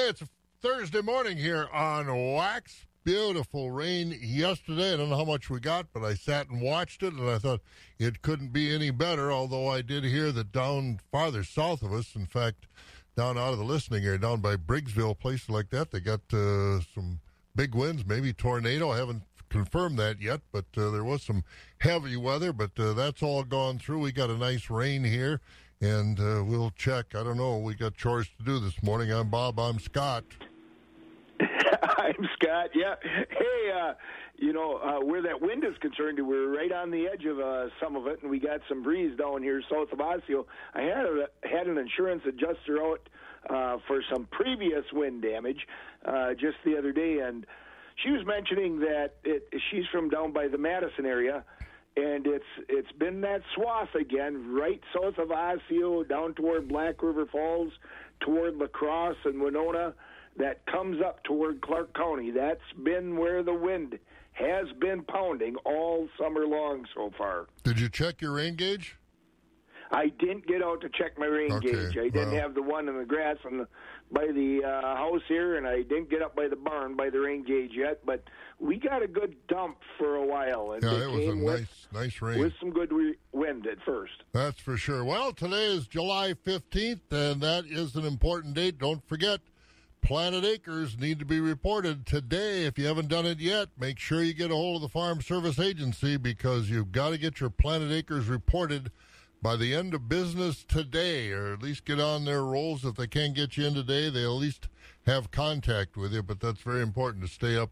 It's Thursday morning here on Wax. Beautiful rain yesterday. I don't know how much we got, but I sat and watched it, and I thought it couldn't be any better. Although I did hear that down farther south of us, in fact, down out of the listening area, down by Briggsville, places like that, they got uh, some big winds, maybe tornado. I haven't confirmed that yet, but uh, there was some heavy weather. But uh, that's all gone through. We got a nice rain here and uh, we'll check. I don't know. We got chores to do this morning. I'm Bob. I'm Scott. I'm Scott. Yeah. Hey, uh, you know uh, where that wind is concerned, we're right on the edge of uh, some of it, and we got some breeze down here south of Osseo. I had a, had an insurance adjuster out uh, for some previous wind damage uh, just the other day, and she was mentioning that it, she's from down by the Madison area, and it's it's been that swath again, right south of Osseo, down toward Black River Falls, toward La Crosse and Winona, that comes up toward Clark County. That's been where the wind has been pounding all summer long so far. Did you check your rain gauge? I didn't get out to check my rain Okay, gauge. I didn't well. have the one in the grass on the, by the uh, house here, and I didn't get up by the barn by the rain gauge yet. But we got a good dump for a while, and Yeah, it was a with, nice, nice rain. with some good re- wind at first. That's for sure. Well, today is July 15th, and that is an important date. Don't forget, Planted Acres need to be reported today. If you haven't done it yet, make sure you get a hold of the Farm Service Agency because you've got to get your Planted Acres reported by the end of business today, or at least get on their rolls. If they can't get you in today, they at least have contact with you. But that's very important to stay up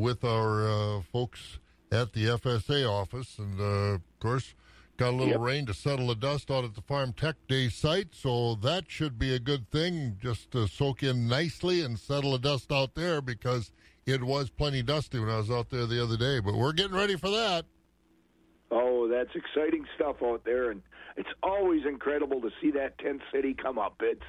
with our uh, folks at the FSA office. And uh, of course, got a little Yep. rain to settle the dust out at the Farm Tech Day site, so that should be a good thing. Just to soak in nicely and settle the dust out there because it was plenty dusty when I was out there the other day. But we're getting ready for that. Oh, that's exciting stuff out there, and it's always incredible to see that tent city come up. It's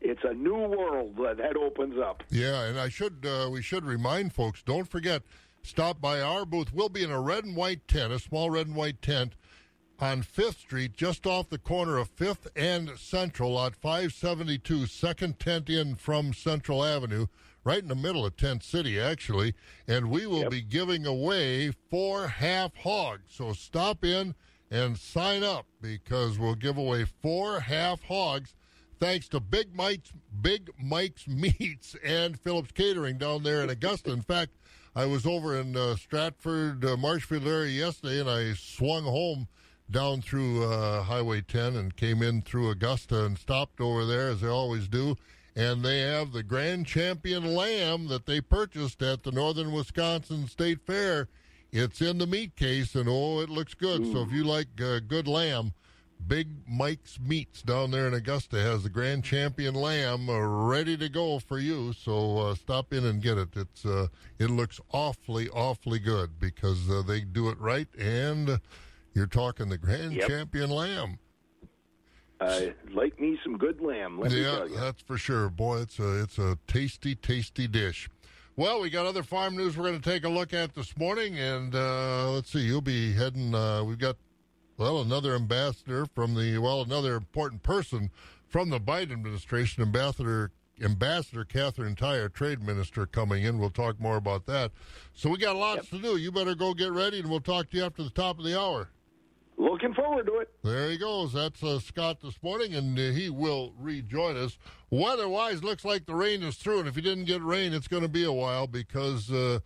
it's a new world that, opens up. Yeah, and I should uh, we should remind folks. Don't forget, stop by our booth. We'll be in a red and white tent, a small red and white tent on Fifth Street, just off the corner of Fifth and Central, lot 572, second tent in from Central Avenue, right in the middle of Tent City, actually. And we will Yep. be giving away four half hogs. So stop in and sign up because we'll give away four half hogs thanks to Big Mike's Big Mike's Meats and Phillips Catering down there in Augusta. In fact, I was over in uh, Stratford, uh, Marshfield area yesterday, and I swung home down through uh, Highway 10 and came in through Augusta and stopped over there as they always do. And they have the Grand Champion lamb that they purchased at the Northern Wisconsin State Fair. It's in the meat case, and oh, it looks good. So if you like uh, good lamb, Big Mike's Meats down there in Augusta has the Grand Champion lamb uh, ready to go for you. So uh, stop in and get it. It's uh, it looks awfully awfully good because uh, they do it right, and you're talking the Grand Yep. Champion lamb. Uh, like me some good lamb. Let me yeah, tell you. that's for sure. Boy, it's a it's a tasty tasty dish. Well, we got other farm news we're going to take a look at this morning, and uh, let's see. You'll be heading. Uh, we've got well another ambassador from the well another important person from the Biden administration, Ambassador Ambassador Katherine Tai, Trade Minister, coming in. We'll talk more about that. So we got lots to do. You better go get ready, and we'll talk to you after the top of the hour. Looking forward to it. There he goes. That's uh, Scott this morning, and uh, he will rejoin us. Weather-wise, looks like the rain is through, and if you didn't get rain, it's going to be a while because uh,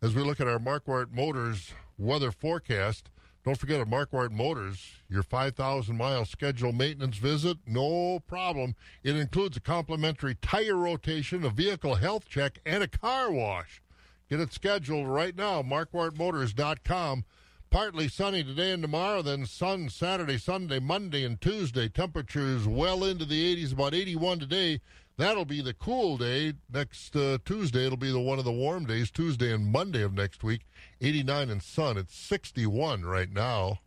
as we look at our Marquardt Motors weather forecast, don't forget at Marquardt Motors, your 5,000-mile scheduled maintenance visit, no problem. It includes a complimentary tire rotation, a vehicle health check, and a car wash. Get it scheduled right now, marquardtmotors.com. Partly sunny today and tomorrow, then sun Saturday, Sunday, Monday, and Tuesday. Temperatures well into the 80s, about 81 today. That'll be the cool day. Next uh, Tuesday, it'll be the one of the warm days, Tuesday and Monday of next week. 89 and sun. It's 61 right now.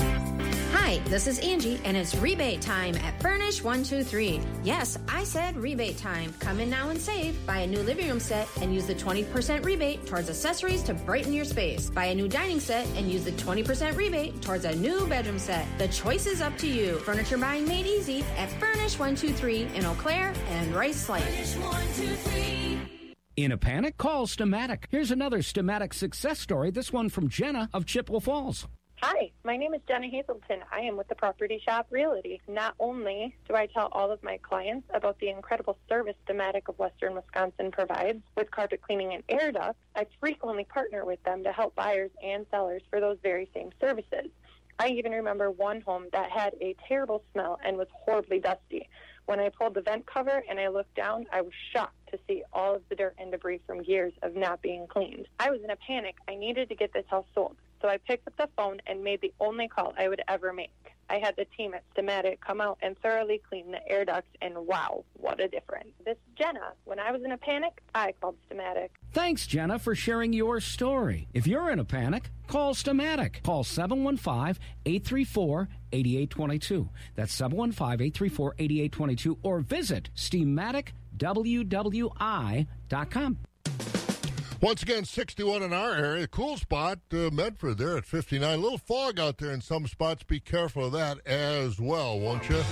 Hi, Hi, this is Angie, and it's rebate time at Furnish 123. Yes, I said rebate time. Come in now and save. Buy a new living room set and use the 20% rebate towards accessories to brighten your space. Buy a new dining set and use the 20% rebate towards a new bedroom set. The choice is up to you. Furniture buying made easy at Furnish 123 in Eau Claire and Rice Lake. Furnish 123. In a panic? Call Steamatic. Here's another Steamatic success story, this one from Jenna of Chippewa Falls. Hi, my name is Jenna Hazelton. I am with the Property Shop Realty. Not only do I tell all of my clients about the incredible service Steamatic of Western Wisconsin provides with carpet cleaning and air ducts, I frequently partner with them to help buyers and sellers for those very same services. I even remember one home that had a terrible smell and was horribly dusty. When I pulled the vent cover and I looked down, I was shocked to see all of the dirt and debris from years of not being cleaned. I was in a panic. I needed to get this house sold. So I picked up the phone and made the only call I would ever make. I had the team at Steamatic come out and thoroughly clean the air ducts, and wow, what a difference. This is Jenna. When I was in a panic, I called Steamatic. Thanks, Jenna, for sharing your story. If you're in a panic, call Steamatic. Call 715 834 8822. That's 715 834 8822 or visit SteamaticWWI.com. Once again, 61 in our area. Cool spot, uh, Medford there at 59. A little fog out there in some spots. Be careful of that as well, won't you?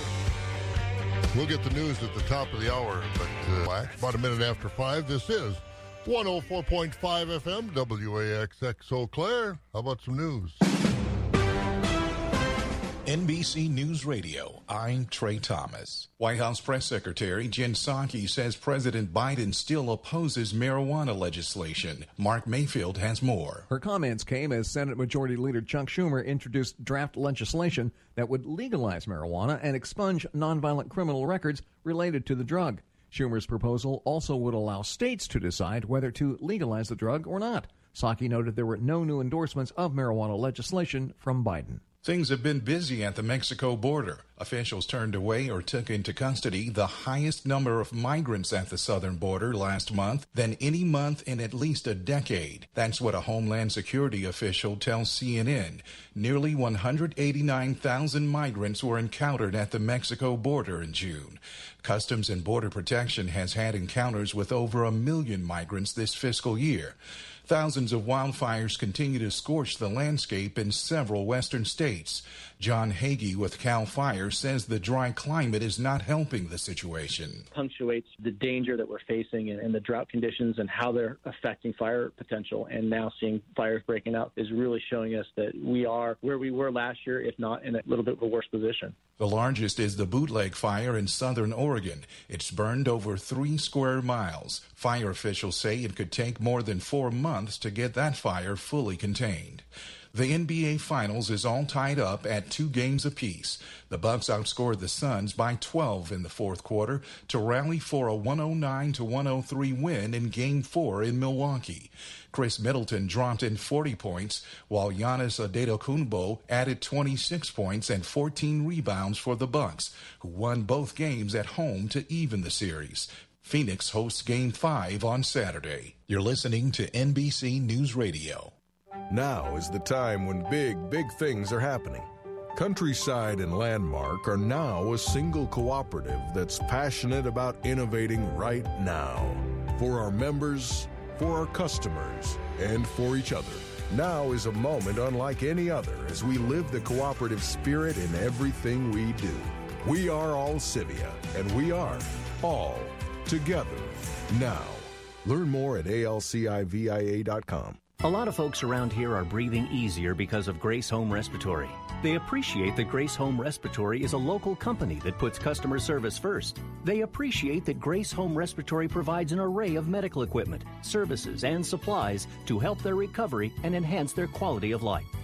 We'll get the news at the top of the hour, but uh, about a minute after 5. This is 104.5 FM, WAXX Eau Claire. How about some news? NBC News Radio, I'm Trey Thomas. White House Press Secretary Jen Psaki says President Biden still opposes marijuana legislation. Mark Mayfield has more. Her comments came as Senate Majority Leader Chuck Schumer introduced draft legislation that would legalize marijuana and expunge nonviolent criminal records related to the drug. Schumer's proposal also would allow states to decide whether to legalize the drug or not. Psaki noted there were no new endorsements of marijuana legislation from Biden. Things have been busy at the Mexico border. Officials turned away or took into custody the highest number of migrants at the southern border last month than any month in at least a decade. That's what a Homeland Security official tells CNN. Nearly 189,000 migrants were encountered at the Mexico border in June. Customs and Border Protection has had encounters with over a million migrants this fiscal year. Thousands of wildfires continue to scorch the landscape in several western states. John Hagee with CAL FIRE says the dry climate is not helping the situation. Punctuates the danger that we're facing and, and the drought conditions and how they're affecting fire potential. And now seeing fires breaking out is really showing us that we are where we were last year, if not in a little bit of a worse position. The largest is the Bootleg Fire in southern Oregon. It's burned over three square miles. Fire officials say it could take more than four months to get that fire fully contained. The NBA Finals is all tied up at two games apiece. The Bucks outscored the Suns by 12 in the fourth quarter to rally for a 109 to 103 win in Game 4 in Milwaukee. Khris Middleton dropped in 40 points, while Giannis Antetokounmpo added 26 points and 14 rebounds for the Bucks, who won both games at home to even the series. Phoenix hosts Game 5 on Saturday. You're listening to NBC News Radio. Now is the time when big, big things are happening. Countryside and Landmark are now a single cooperative that's passionate about innovating right now. For our members, for our customers, and for each other. Now is a moment unlike any other as we live the cooperative spirit in everything we do. We are all Civia, and we are all together now. Learn more at alcivia.com. A lot of folks around here are breathing easier because of Grace Home Respiratory. They appreciate that Grace Home Respiratory is a local company that puts customer service first. They appreciate that Grace Home Respiratory provides an array of medical equipment, services, and supplies to help their recovery and enhance their quality of life.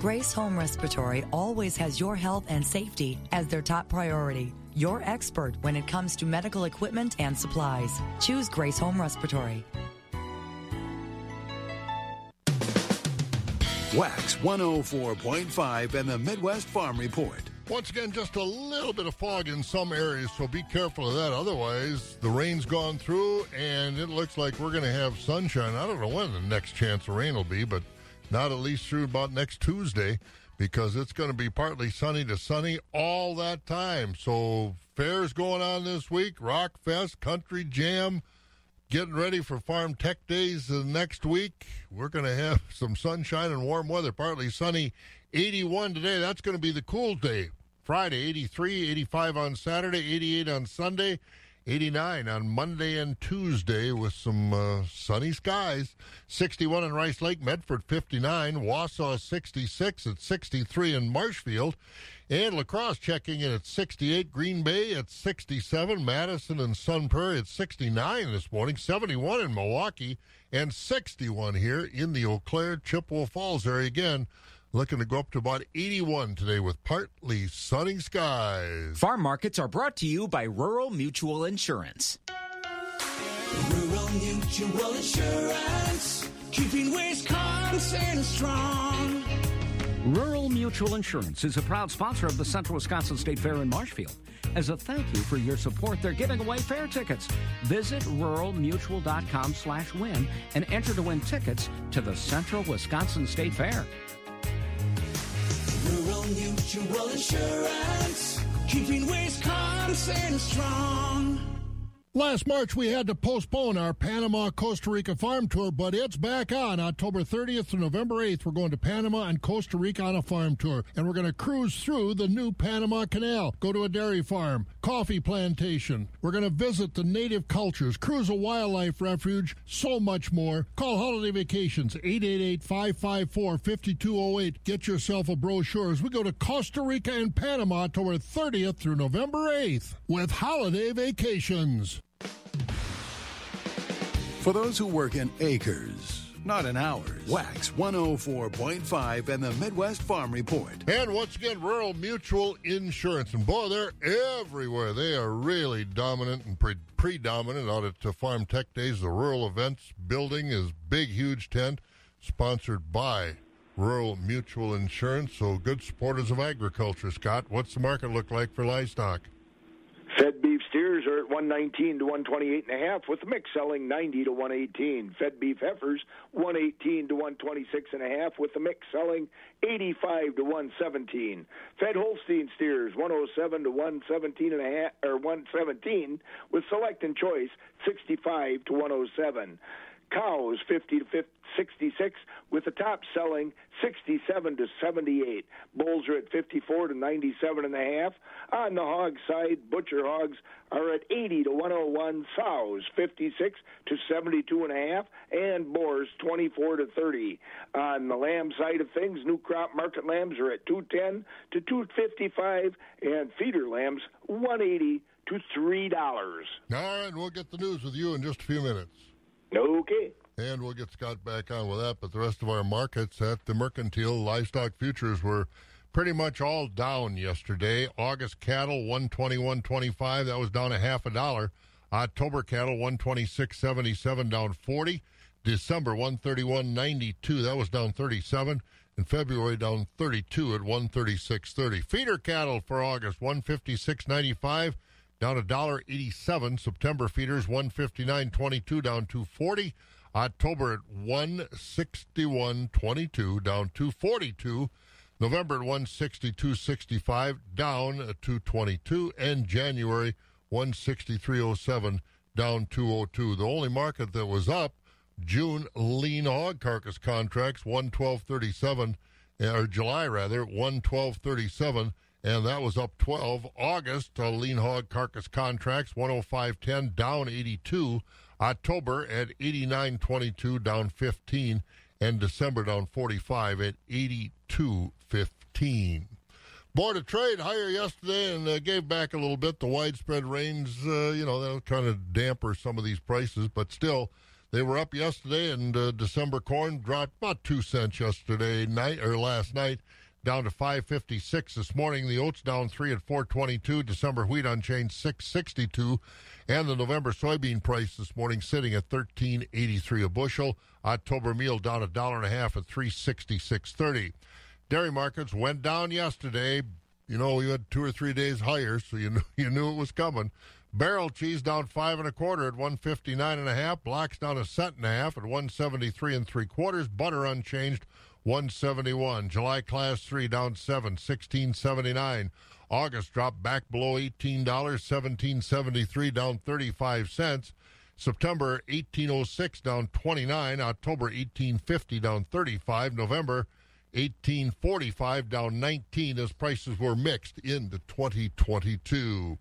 Grace Home Respiratory always has your health and safety as their top priority. Your expert when it comes to medical equipment and supplies. Choose Grace Home Respiratory. Wax 104.5 and the Midwest Farm Report. Once again, just a little bit of fog in some areas, so be careful of that. Otherwise, the rain's gone through, and it looks like we're going to have sunshine. I don't know when the next chance of rain will be, but not at least through about next Tuesday, because it's going to be partly sunny to sunny all that time. So, fairs going on this week Rock Fest, Country Jam getting ready for Farm Tech Days the next week. We're going to have some sunshine and warm weather, partly sunny. 81 today. That's going to be the cool day. Friday, 83, 85 on Saturday, 88 on Sunday, 89 on Monday and Tuesday with some uh, sunny skies. 61 in Rice Lake, Medford 59, Wausau 66 at 63 in Marshfield. And La Crosse checking in at 68. Green Bay at 67. Madison and Sun Prairie at 69 this morning. 71 in Milwaukee. And 61 here in the Eau Claire, Chippewa Falls area. Again, looking to go up to about 81 today with partly sunny skies. Farm markets are brought to you by Rural Mutual Insurance. Rural Mutual Insurance, keeping Wisconsin strong. Rural Mutual Insurance is a proud sponsor of the Central Wisconsin State Fair in Marshfield. As a thank you for your support, they're giving away fair tickets. Visit ruralmutual.com slash win and enter to win tickets to the Central Wisconsin State Fair. Rural Mutual Insurance, keeping Wisconsin strong. Last March, we had to postpone our Panama Costa Rica farm tour, but it's back on October 30th to November 8th. We're going to Panama and Costa Rica on a farm tour, and we're going to cruise through the new Panama Canal, go to a dairy farm, coffee plantation. We're going to visit the native cultures, cruise a wildlife refuge, so much more. Call Holiday Vacations 888 554 5208. Get yourself a brochure as we go to Costa Rica and Panama October 30th through November 8th with Holiday Vacations. For those who work in acres, not in hours, Wax 104.5 and the Midwest Farm Report. And once again, Rural Mutual Insurance. And boy, they're everywhere. They are really dominant and pre- predominant out at uh, Farm Tech Days. The rural events building is big, huge tent sponsored by Rural Mutual Insurance. So good supporters of agriculture. Scott, what's the market look like for livestock? Fed beef steers are at 119 to 128 and a half, with the mix selling 90 to 118. Fed beef heifers 118 to 126 and a half, with the mix selling 85 to 117. Fed Holstein steers 107 to 117 and a half, or 117, with select and choice 65 to 107. Cows 50 to 50, 66, with the top selling 67 to 78. Bulls are at 54 to 97 and a half. On the hog side, butcher hogs are at 80 to 101. Sows 56 to 72 and a half, and boars 24 to 30. On the lamb side of things, new crop market lambs are at 210 to 255, and feeder lambs 180 to three dollars. All right, we'll get the news with you in just a few minutes. Okay. And we'll get Scott back on with that. But the rest of our markets at the mercantile livestock futures were pretty much all down yesterday. August cattle 121.25, that was down a half a dollar. October cattle 126.77, down 40. December 131.92, that was down 37. In February, down 32 at 136.30. Feeder cattle for August 156.95 down a dollar eighty-seven. September feeders one fifty-nine twenty-two, down two forty. October at one sixty-one twenty-two, down two forty-two. November at one sixty-two sixty-five, down two twenty-two, and January one sixty-three oh seven, down two oh two. The only market that was up, June lean hog carcass contracts one twelve thirty-seven, or July rather one twelve thirty-seven and that was up 12. August, uh, lean hog carcass contracts 105.10, down 82. October at 89.22, down 15, and December down 45 at 82.15. Board of Trade higher yesterday and uh, gave back a little bit. The widespread rains, uh, you know, that'll kind of damper some of these prices, but still, They were up yesterday, and uh, December corn dropped about two cents yesterday night or last night, down to 556 this morning. The oats down three at 422. December wheat unchanged 662, and the November soybean price this morning sitting at 1383 a bushel. October meal down a dollar and a half at 366.30. Dairy markets went down yesterday. You know, we had two or three days higher, so you knew, you knew it was coming. Barrel cheese down five and a quarter at 159 and a half. Blocks down a cent and a half at one seventy three and three quarters. Butter unchanged, one seventy one. July class three down seven, sixteen seventy nine. August dropped back below eighteen dollars, seventeen seventy three down thirty five cents. September eighteen oh six down twenty nine. October eighteen fifty down thirty five. November 1845 down 19 as prices were mixed into 2022.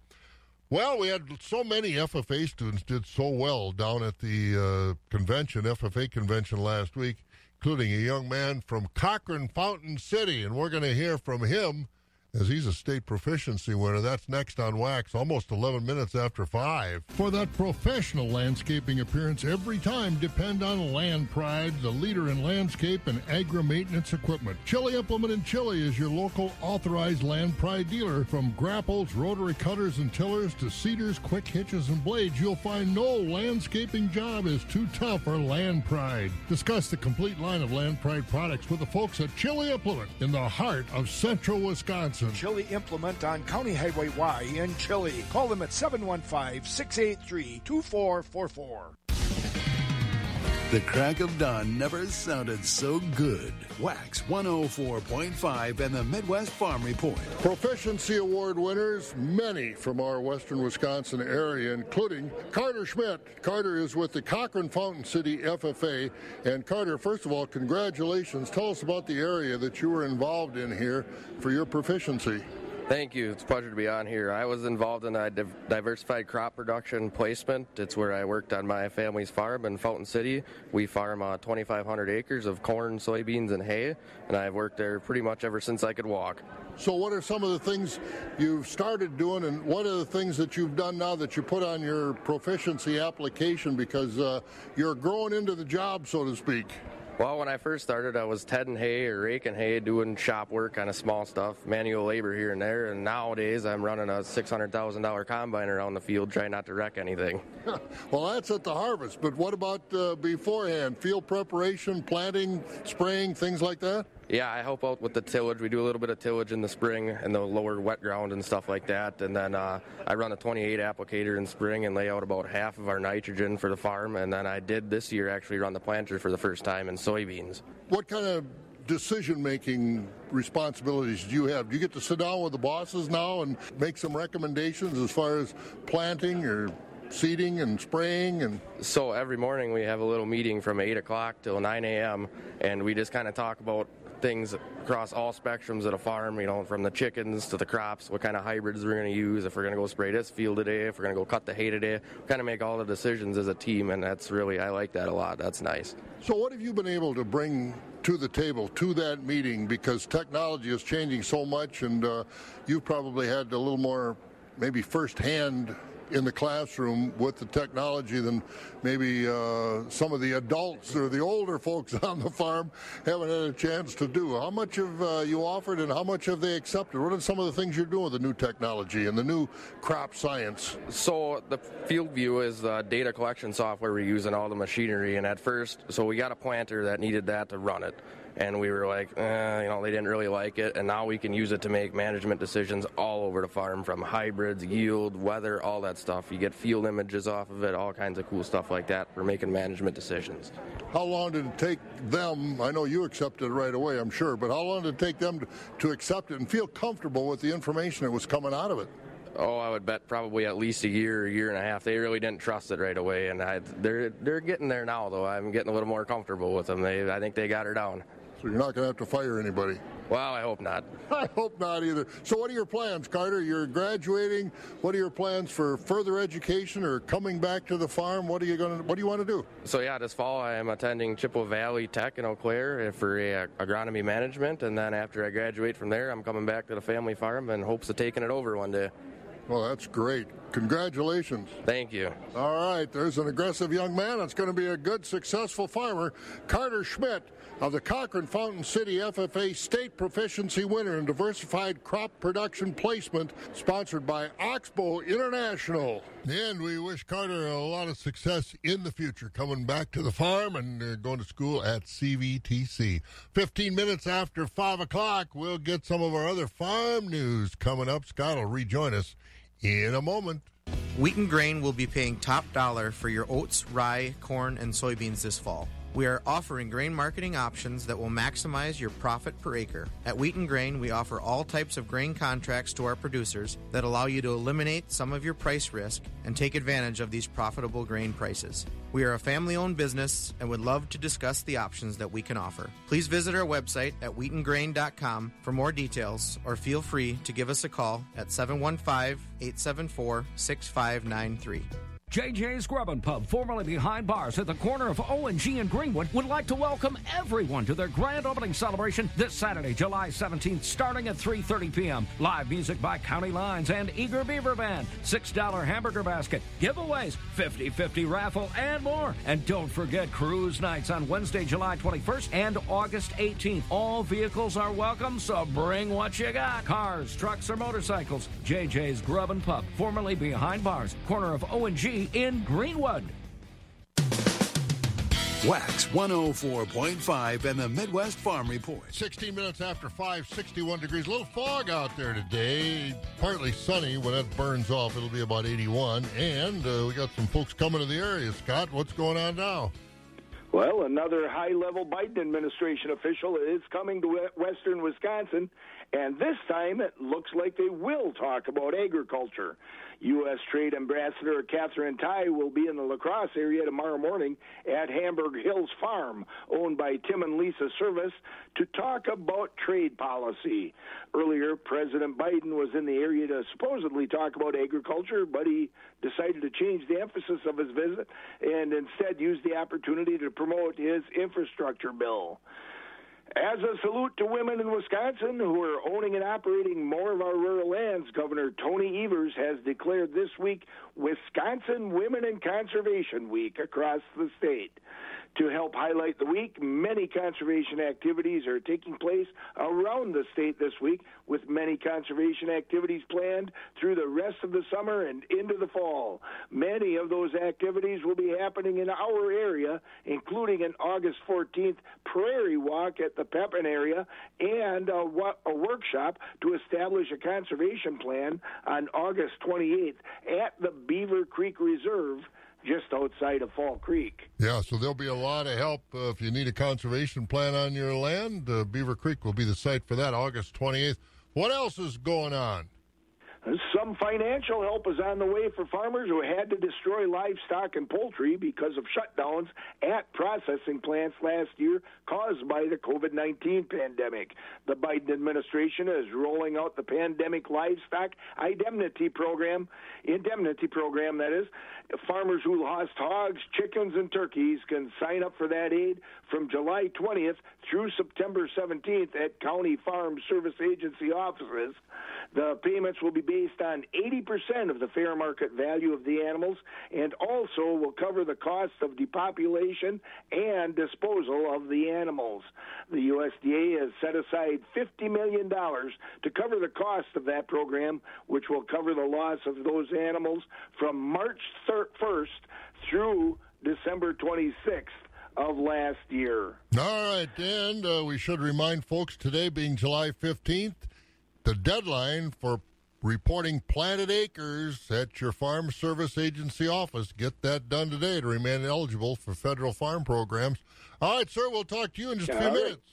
Well, we had so many FFA students did so well down at the uh, convention, FFA convention last week, including a young man from Cochrane Fountain City, and we're going to hear from him as he's a state proficiency winner. That's next on Wax, almost 11 minutes after 5. For that professional landscaping appearance every time, depend on Land Pride, the leader in landscape and agri maintenance equipment. Chili Implement in Chili is your local authorized Land Pride dealer. From grapples, rotary cutters, and tillers to seeders, quick hitches, and blades, you'll find no landscaping job is too tough for Land Pride. Discuss the complete line of Land Pride products with the folks at Chili Implement in the heart of central Wisconsin. Chili Implement on County Highway Y in Chili. Call them at 715 683 2444. The crack of dawn never sounded so good. Wax 104.5 and the Midwest Farm Report. Proficiency Award winners, many from our western Wisconsin area, including Carter Schmidt. Carter is with the Cochrane Fountain City FFA. And Carter, first of all, congratulations. Tell us about the area that you were involved in here for your proficiency. Thank you. It's a pleasure to be on here. I was involved in a div- diversified crop production placement. It's where I worked on my family's farm in Fountain City. We farm uh, 2,500 acres of corn, soybeans, and hay, and I've worked there pretty much ever since I could walk. So, what are some of the things you've started doing, and what are the things that you've done now that you put on your proficiency application because uh, you're growing into the job, so to speak? Well, when I first started, I was tedding hay or raking hay, doing shop work, kind of small stuff, manual labor here and there. And nowadays, I'm running a $600,000 combine around the field, trying not to wreck anything. well, that's at the harvest, but what about uh, beforehand? Field preparation, planting, spraying, things like that? Yeah, I help out with the tillage. We do a little bit of tillage in the spring and the lower wet ground and stuff like that. And then uh, I run a 28 applicator in spring and lay out about half of our nitrogen for the farm. And then I did this year actually run the planter for the first time in soybeans. What kind of decision making responsibilities do you have? Do you get to sit down with the bosses now and make some recommendations as far as planting or seeding and spraying and so every morning we have a little meeting from 8 o'clock till 9 a.m and we just kind of talk about things across all spectrums at a farm, you know, from the chickens to the crops, what kind of hybrids we're going to use, if we're going to go spray this field today, if we're going to go cut the hay today. Kind of make all the decisions as a team, and that's really, I like that a lot. That's nice. So, what have you been able to bring to the table, to that meeting? Because technology is changing so much, and uh, you've probably had a little more, maybe firsthand in the classroom with the technology than maybe uh, some of the adults or the older folks on the farm haven't had a chance to do. How much have uh, you offered and how much have they accepted? What are some of the things you're doing with the new technology and the new crop science? So the Field View is the data collection software we use in all the machinery. And at first, so we got a planter that needed that to run it and we were like, eh, you know, they didn't really like it, and now we can use it to make management decisions all over the farm, from hybrids, yield, weather, all that stuff. You get field images off of it, all kinds of cool stuff like that for making management decisions. How long did it take them? I know you accepted it right away, I'm sure, but how long did it take them to, to accept it and feel comfortable with the information that was coming out of it? Oh, I would bet probably at least a year, a year and a half. They really didn't trust it right away, and I, they're they're getting there now. Though I'm getting a little more comfortable with them. They, I think they got her down. So you're not going to have to fire anybody. Well, I hope not. I hope not either. So, what are your plans, Carter? You're graduating. What are your plans for further education or coming back to the farm? What are you going to? What do you want to do? So, yeah, this fall I am attending Chippewa Valley Tech in Eau Claire for uh, agronomy management, and then after I graduate from there, I'm coming back to the family farm in hopes of taking it over one day. Well, that's great. Congratulations. Thank you. All right, there's an aggressive young man It's going to be a good, successful farmer. Carter Schmidt of the Cochrane Fountain City FFA State Proficiency winner in diversified crop production placement, sponsored by Oxbo International. And we wish Carter a lot of success in the future, coming back to the farm and uh, going to school at CVTC. 15 minutes after 5 o'clock, we'll get some of our other farm news coming up. Scott will rejoin us in a moment. Wheaton Grain will be paying top dollar for your oats, rye, corn, and soybeans this fall. We are offering grain marketing options that will maximize your profit per acre. At Wheaton Grain, we offer all types of grain contracts to our producers that allow you to eliminate some of your price risk and take advantage of these profitable grain prices. We are a family owned business and would love to discuss the options that we can offer. Please visit our website at wheatongrain.com for more details or feel free to give us a call at 715 874 6593. JJ's Grub and Pub, formerly behind bars at the corner of O&G and Greenwood, would like to welcome everyone to their grand opening celebration this Saturday, July 17th, starting at 3.30 p.m. Live music by County Lines and Eager Beaver Band, $6 hamburger basket, giveaways, 50-50 raffle, and more. And don't forget cruise nights on Wednesday, July 21st and August 18th. All vehicles are welcome, so bring what you got. Cars, trucks, or motorcycles. JJ's Grub and Pub, formerly behind bars, corner of O&G in Greenwood. Wax 104.5 and the Midwest Farm Report. 16 minutes after 5, 61 degrees. A little fog out there today. Partly sunny. When that burns off, it'll be about 81. And uh, we got some folks coming to the area. Scott, what's going on now? Well, another high level Biden administration official is coming to western Wisconsin, and this time it looks like they will talk about agriculture. U.S. Trade Ambassador Katherine Tai will be in the La Crosse area tomorrow morning at Hamburg Hills Farm, owned by Tim and Lisa Service, to talk about trade policy. Earlier, President Biden was in the area to supposedly talk about agriculture, but he decided to change the emphasis of his visit and instead use the opportunity to promote his infrastructure bill. As a salute to women in Wisconsin who are owning and operating more of our rural lands, Governor Tony Evers has declared this week Wisconsin Women in Conservation Week across the state. To help highlight the week, many conservation activities are taking place around the state this week, with many conservation activities planned through the rest of the summer and into the fall. Many of those activities will be happening in our area, including an August 14th prairie walk at the Pepin area and a, a workshop to establish a conservation plan on August 28th at the Beaver Creek Reserve just outside of Fall Creek. Yeah, so there'll be a lot of help uh, if you need a conservation plan on your land. Uh, Beaver Creek will be the site for that August 28th. What else is going on? Some financial help is on the way for farmers who had to destroy livestock and poultry because of shutdowns at processing plants last year caused by the COVID 19 pandemic. The Biden administration is rolling out the Pandemic Livestock Indemnity Program, indemnity program that is. Farmers who lost hogs, chickens, and turkeys can sign up for that aid from July 20th through September 17th at County Farm Service Agency offices. The payments will be based on 80% of the fair market value of the animals and also will cover the cost of depopulation and disposal of the animals. The USDA has set aside $50 million to cover the cost of that program, which will cover the loss of those animals from March 1st through December 26th of last year. All right, and uh, we should remind folks today being July 15th, the deadline for reporting planted acres at your Farm Service Agency office. Get that done today to remain eligible for federal farm programs. All right, sir, we'll talk to you in just a few right. minutes.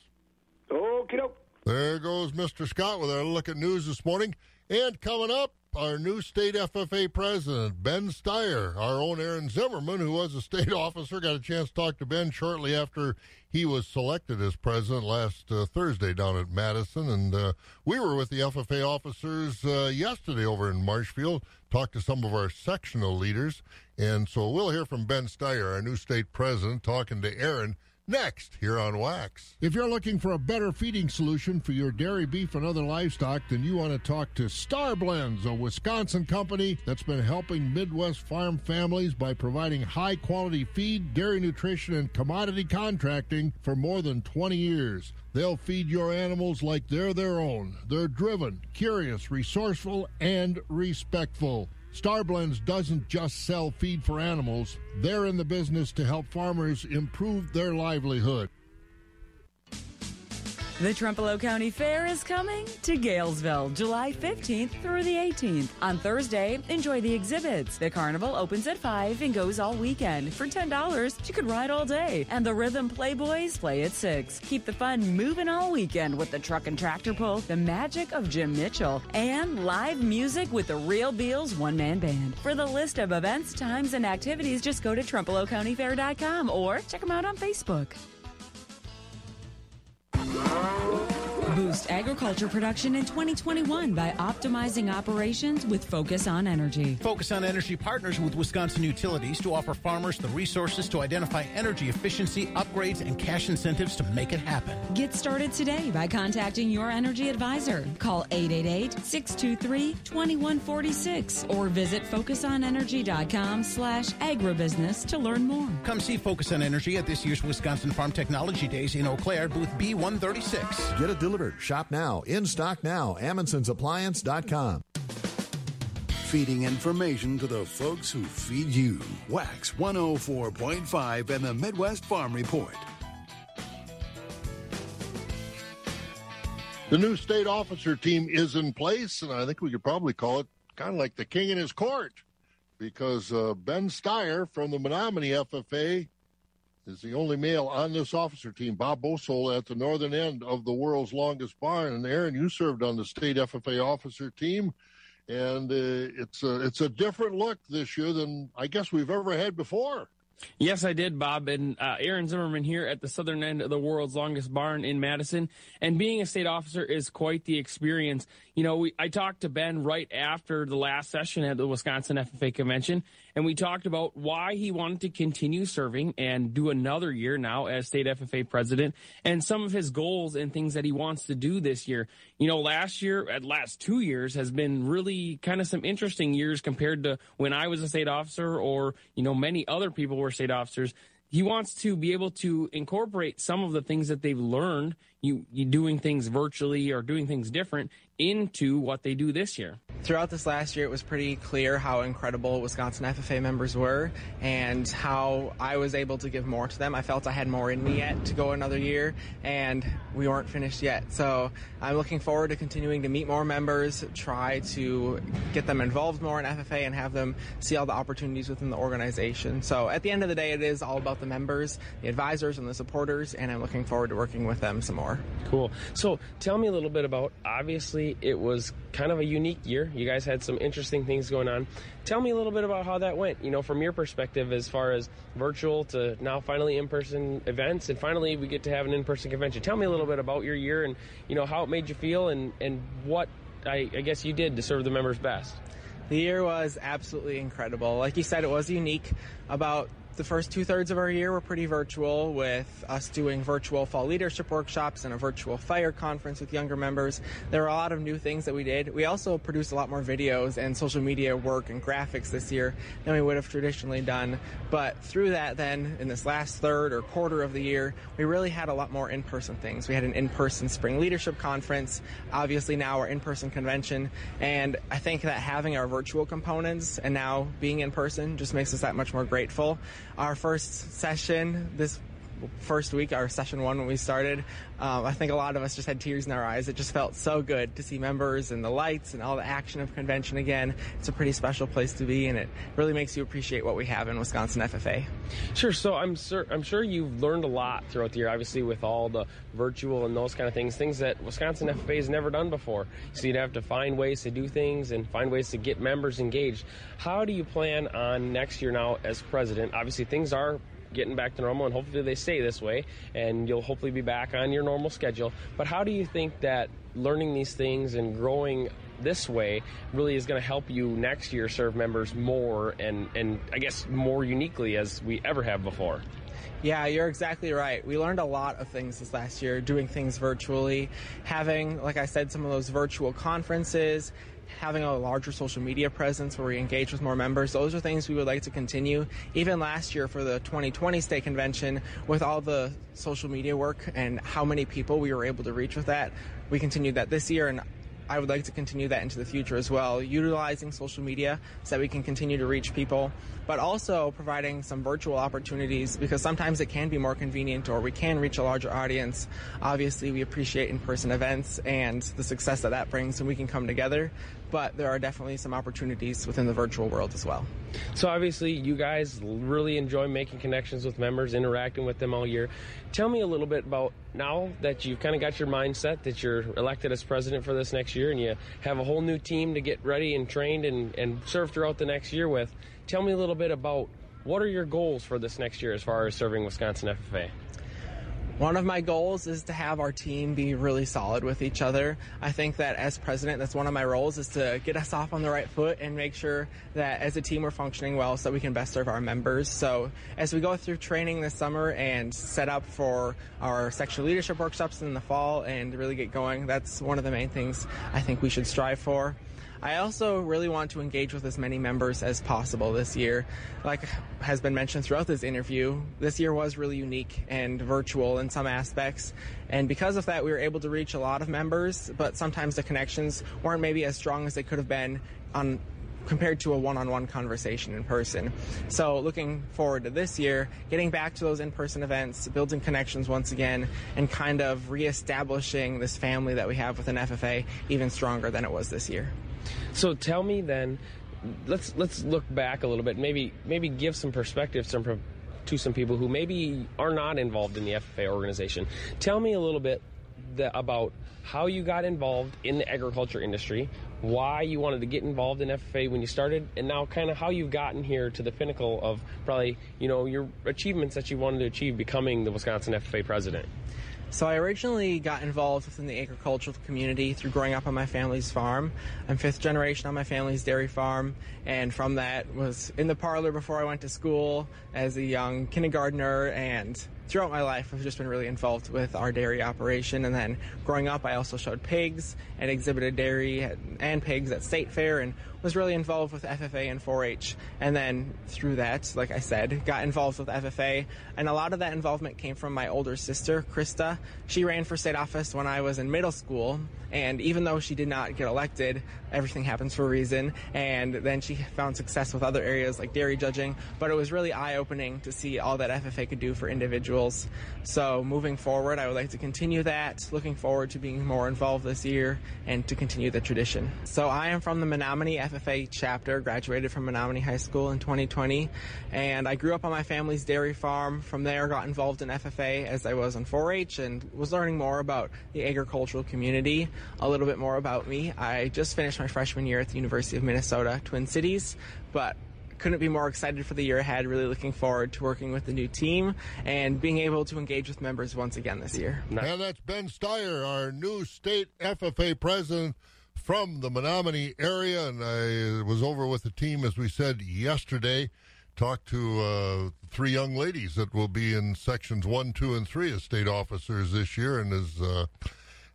Okay, doke. There goes Mr. Scott with our look at news this morning. And coming up, our new state FFA president, Ben Steyer. Our own Aaron Zimmerman, who was a state officer, got a chance to talk to Ben shortly after he was selected as president last uh, Thursday down at Madison. And uh, we were with the FFA officers uh, yesterday over in Marshfield, talked to some of our sectional leaders. And so we'll hear from Ben Steyer, our new state president, talking to Aaron Next, here on Wax. If you're looking for a better feeding solution for your dairy, beef, and other livestock, then you want to talk to Star Blends, a Wisconsin company that's been helping Midwest farm families by providing high quality feed, dairy nutrition, and commodity contracting for more than 20 years. They'll feed your animals like they're their own. They're driven, curious, resourceful, and respectful. Starblends doesn't just sell feed for animals, they're in the business to help farmers improve their livelihood. The Trempealeau County Fair is coming to Galesville, July 15th through the 18th. On Thursday, enjoy the exhibits. The carnival opens at 5 and goes all weekend. For $10, you could ride all day. And the Rhythm Playboys play at 6. Keep the fun moving all weekend with the truck and tractor pull, the magic of Jim Mitchell, and live music with the Real Beals One Man Band. For the list of events, times, and activities, just go to TrempealeauCountyFair.com or check them out on Facebook. Não. Boost agriculture production in 2021 by optimizing operations with Focus on Energy. Focus on Energy partners with Wisconsin Utilities to offer farmers the resources to identify energy efficiency upgrades and cash incentives to make it happen. Get started today by contacting your energy advisor. Call 888-623-2146 or visit focusonenergy.com slash agribusiness to learn more. Come see Focus on Energy at this year's Wisconsin Farm Technology Days in Eau Claire, booth B136. Get it delivered. Shop now. In stock now. Amundsen'sAppliance.com. Feeding information to the folks who feed you. Wax 104.5 and the Midwest Farm Report. The new state officer team is in place, and I think we could probably call it kind of like the king in his court because uh, Ben Steyer from the Menominee FFA is the only male on this officer team. Bob Bosold at the northern end of the world's longest barn. And Aaron, you served on the state FFA officer team, and uh, it's a, it's a different look this year than I guess we've ever had before. Yes, I did, Bob. And uh, Aaron Zimmerman here at the southern end of the world's longest barn in Madison. And being a state officer is quite the experience. You know, we, I talked to Ben right after the last session at the Wisconsin FFA convention, and we talked about why he wanted to continue serving and do another year now as state FFA president and some of his goals and things that he wants to do this year. You know, last year, at last two years, has been really kind of some interesting years compared to when I was a state officer or, you know, many other people were state officers. He wants to be able to incorporate some of the things that they've learned, you, you doing things virtually or doing things different, into what they do this year. Throughout this last year, it was pretty clear how incredible Wisconsin FFA members were and how I was able to give more to them. I felt I had more in me yet to go another year, and we weren't finished yet. So I'm looking forward to continuing to meet more members, try to get them involved more in FFA, and have them see all the opportunities within the organization. So at the end of the day, it is all about the members, the advisors, and the supporters, and I'm looking forward to working with them some more. Cool. So tell me a little bit about obviously it was kind of a unique year. You guys had some interesting things going on. Tell me a little bit about how that went, you know, from your perspective as far as virtual to now finally in person events and finally we get to have an in person convention. Tell me a little bit about your year and, you know, how it made you feel and, and what I, I guess you did to serve the members best. The year was absolutely incredible. Like you said, it was unique. About the first two thirds of our year were pretty virtual, with us doing virtual fall leadership workshops and a virtual fire conference with younger members. There were a lot of new things that we did. We also produced a lot more videos and social media work and graphics this year than we would have traditionally done. But through that, then, in this last third or quarter of the year, we really had a lot more in person things. We had an in person spring leadership conference, obviously, now our in person convention. And I think that having our virtual components and now being in person just makes us that much more grateful our first session this first week, our session one when we started, um, I think a lot of us just had tears in our eyes. It just felt so good to see members and the lights and all the action of convention again. It's a pretty special place to be, and it really makes you appreciate what we have in Wisconsin FFA. Sure. So I'm sure I'm sure you've learned a lot throughout the year. Obviously, with all the virtual and those kind of things, things that Wisconsin FFA has never done before. So you'd have to find ways to do things and find ways to get members engaged. How do you plan on next year now as president? Obviously, things are getting back to normal, and hopefully they stay this way, and you'll hopefully be back on your normal schedule. But how do you think that learning these things and growing this way really is going to help you next year serve members more and, and I guess more uniquely as we ever have before? Yeah, you're exactly right. We learned a lot of things this last year, doing things virtually, having, like I said, some of those virtual conferences, having a larger social media presence where we engage with more members. Those are things we would like to continue. Even last year for the 2020 state convention, with all the social media work and how many people we were able to reach with that, we continued that this year and I would like to continue that into the future as well, utilizing social media so that we can continue to reach people, but also providing some virtual opportunities because sometimes it can be more convenient or we can reach a larger audience. Obviously, we appreciate in person events and the success that that brings and we can come together, but there are definitely some opportunities within the virtual world as well. So obviously, you guys really enjoy making connections with members, interacting with them all year. Tell me a little bit about now that you've kind of got your mindset that you're elected as president for this next year, and you have a whole new team to get ready and trained and, and serve throughout the next year with. Tell me a little bit about what are your goals for this next year as far as serving Wisconsin FFA. One of my goals is to have our team be really solid with each other. I think that as president, that's one of my roles is to get us off on the right foot and make sure that as a team we're functioning well so that we can best serve our members. So as we go through training this summer and set up for our sexual leadership workshops in the fall and really get going, that's one of the main things I think we should strive for. I also really want to engage with as many members as possible this year. Like has been mentioned throughout this interview, this year was really unique and virtual in some aspects. And because of that, we were able to reach a lot of members, but sometimes the connections weren't maybe as strong as they could have been on compared to a one-on-one conversation in person. So looking forward to this year, getting back to those in-person events, building connections once again, and kind of reestablishing this family that we have within FFA even stronger than it was this year. So tell me then, let's let's look back a little bit. Maybe maybe give some perspective some to some people who maybe are not involved in the FFA organization. Tell me a little bit the, about how you got involved in the agriculture industry, why you wanted to get involved in FFA when you started, and now kind of how you've gotten here to the pinnacle of probably you know your achievements that you wanted to achieve becoming the Wisconsin FFA president. So I originally got involved within the agricultural community through growing up on my family's farm. I'm fifth generation on my family's dairy farm, and from that was in the parlor before I went to school as a young kindergartner and throughout my life, I've just been really involved with our dairy operation. And then growing up, I also showed pigs and exhibited dairy and pigs at State Fair and was really involved with FFA and 4 H. And then through that, like I said, got involved with FFA. And a lot of that involvement came from my older sister, Krista. She ran for state office when I was in middle school. And even though she did not get elected, everything happens for a reason. And then she found success with other areas like dairy judging. But it was really eye opening to see all that FFA could do for individuals. So moving forward, I would like to continue that. Looking forward to being more involved this year and to continue the tradition. So I am from the Menomonie FFA chapter, graduated from Menomonie High School in 2020. And I grew up on my family's dairy farm. From there, got involved in FFA as I was in 4 H and was learning more about the agricultural community a little bit more about me. I just finished my freshman year at the University of Minnesota Twin Cities, but couldn't be more excited for the year ahead. Really looking forward to working with the new team and being able to engage with members once again this year. And that's Ben Steyer, our new state FFA president from the Menomonie area. And I was over with the team, as we said yesterday, talked to uh, three young ladies that will be in sections one, two, and three as state officers this year. And as uh,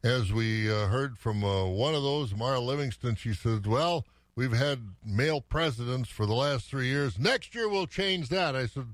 as we uh, heard from uh, one of those, Mara Livingston, she said, Well, we've had male presidents for the last three years. Next year we'll change that. I said,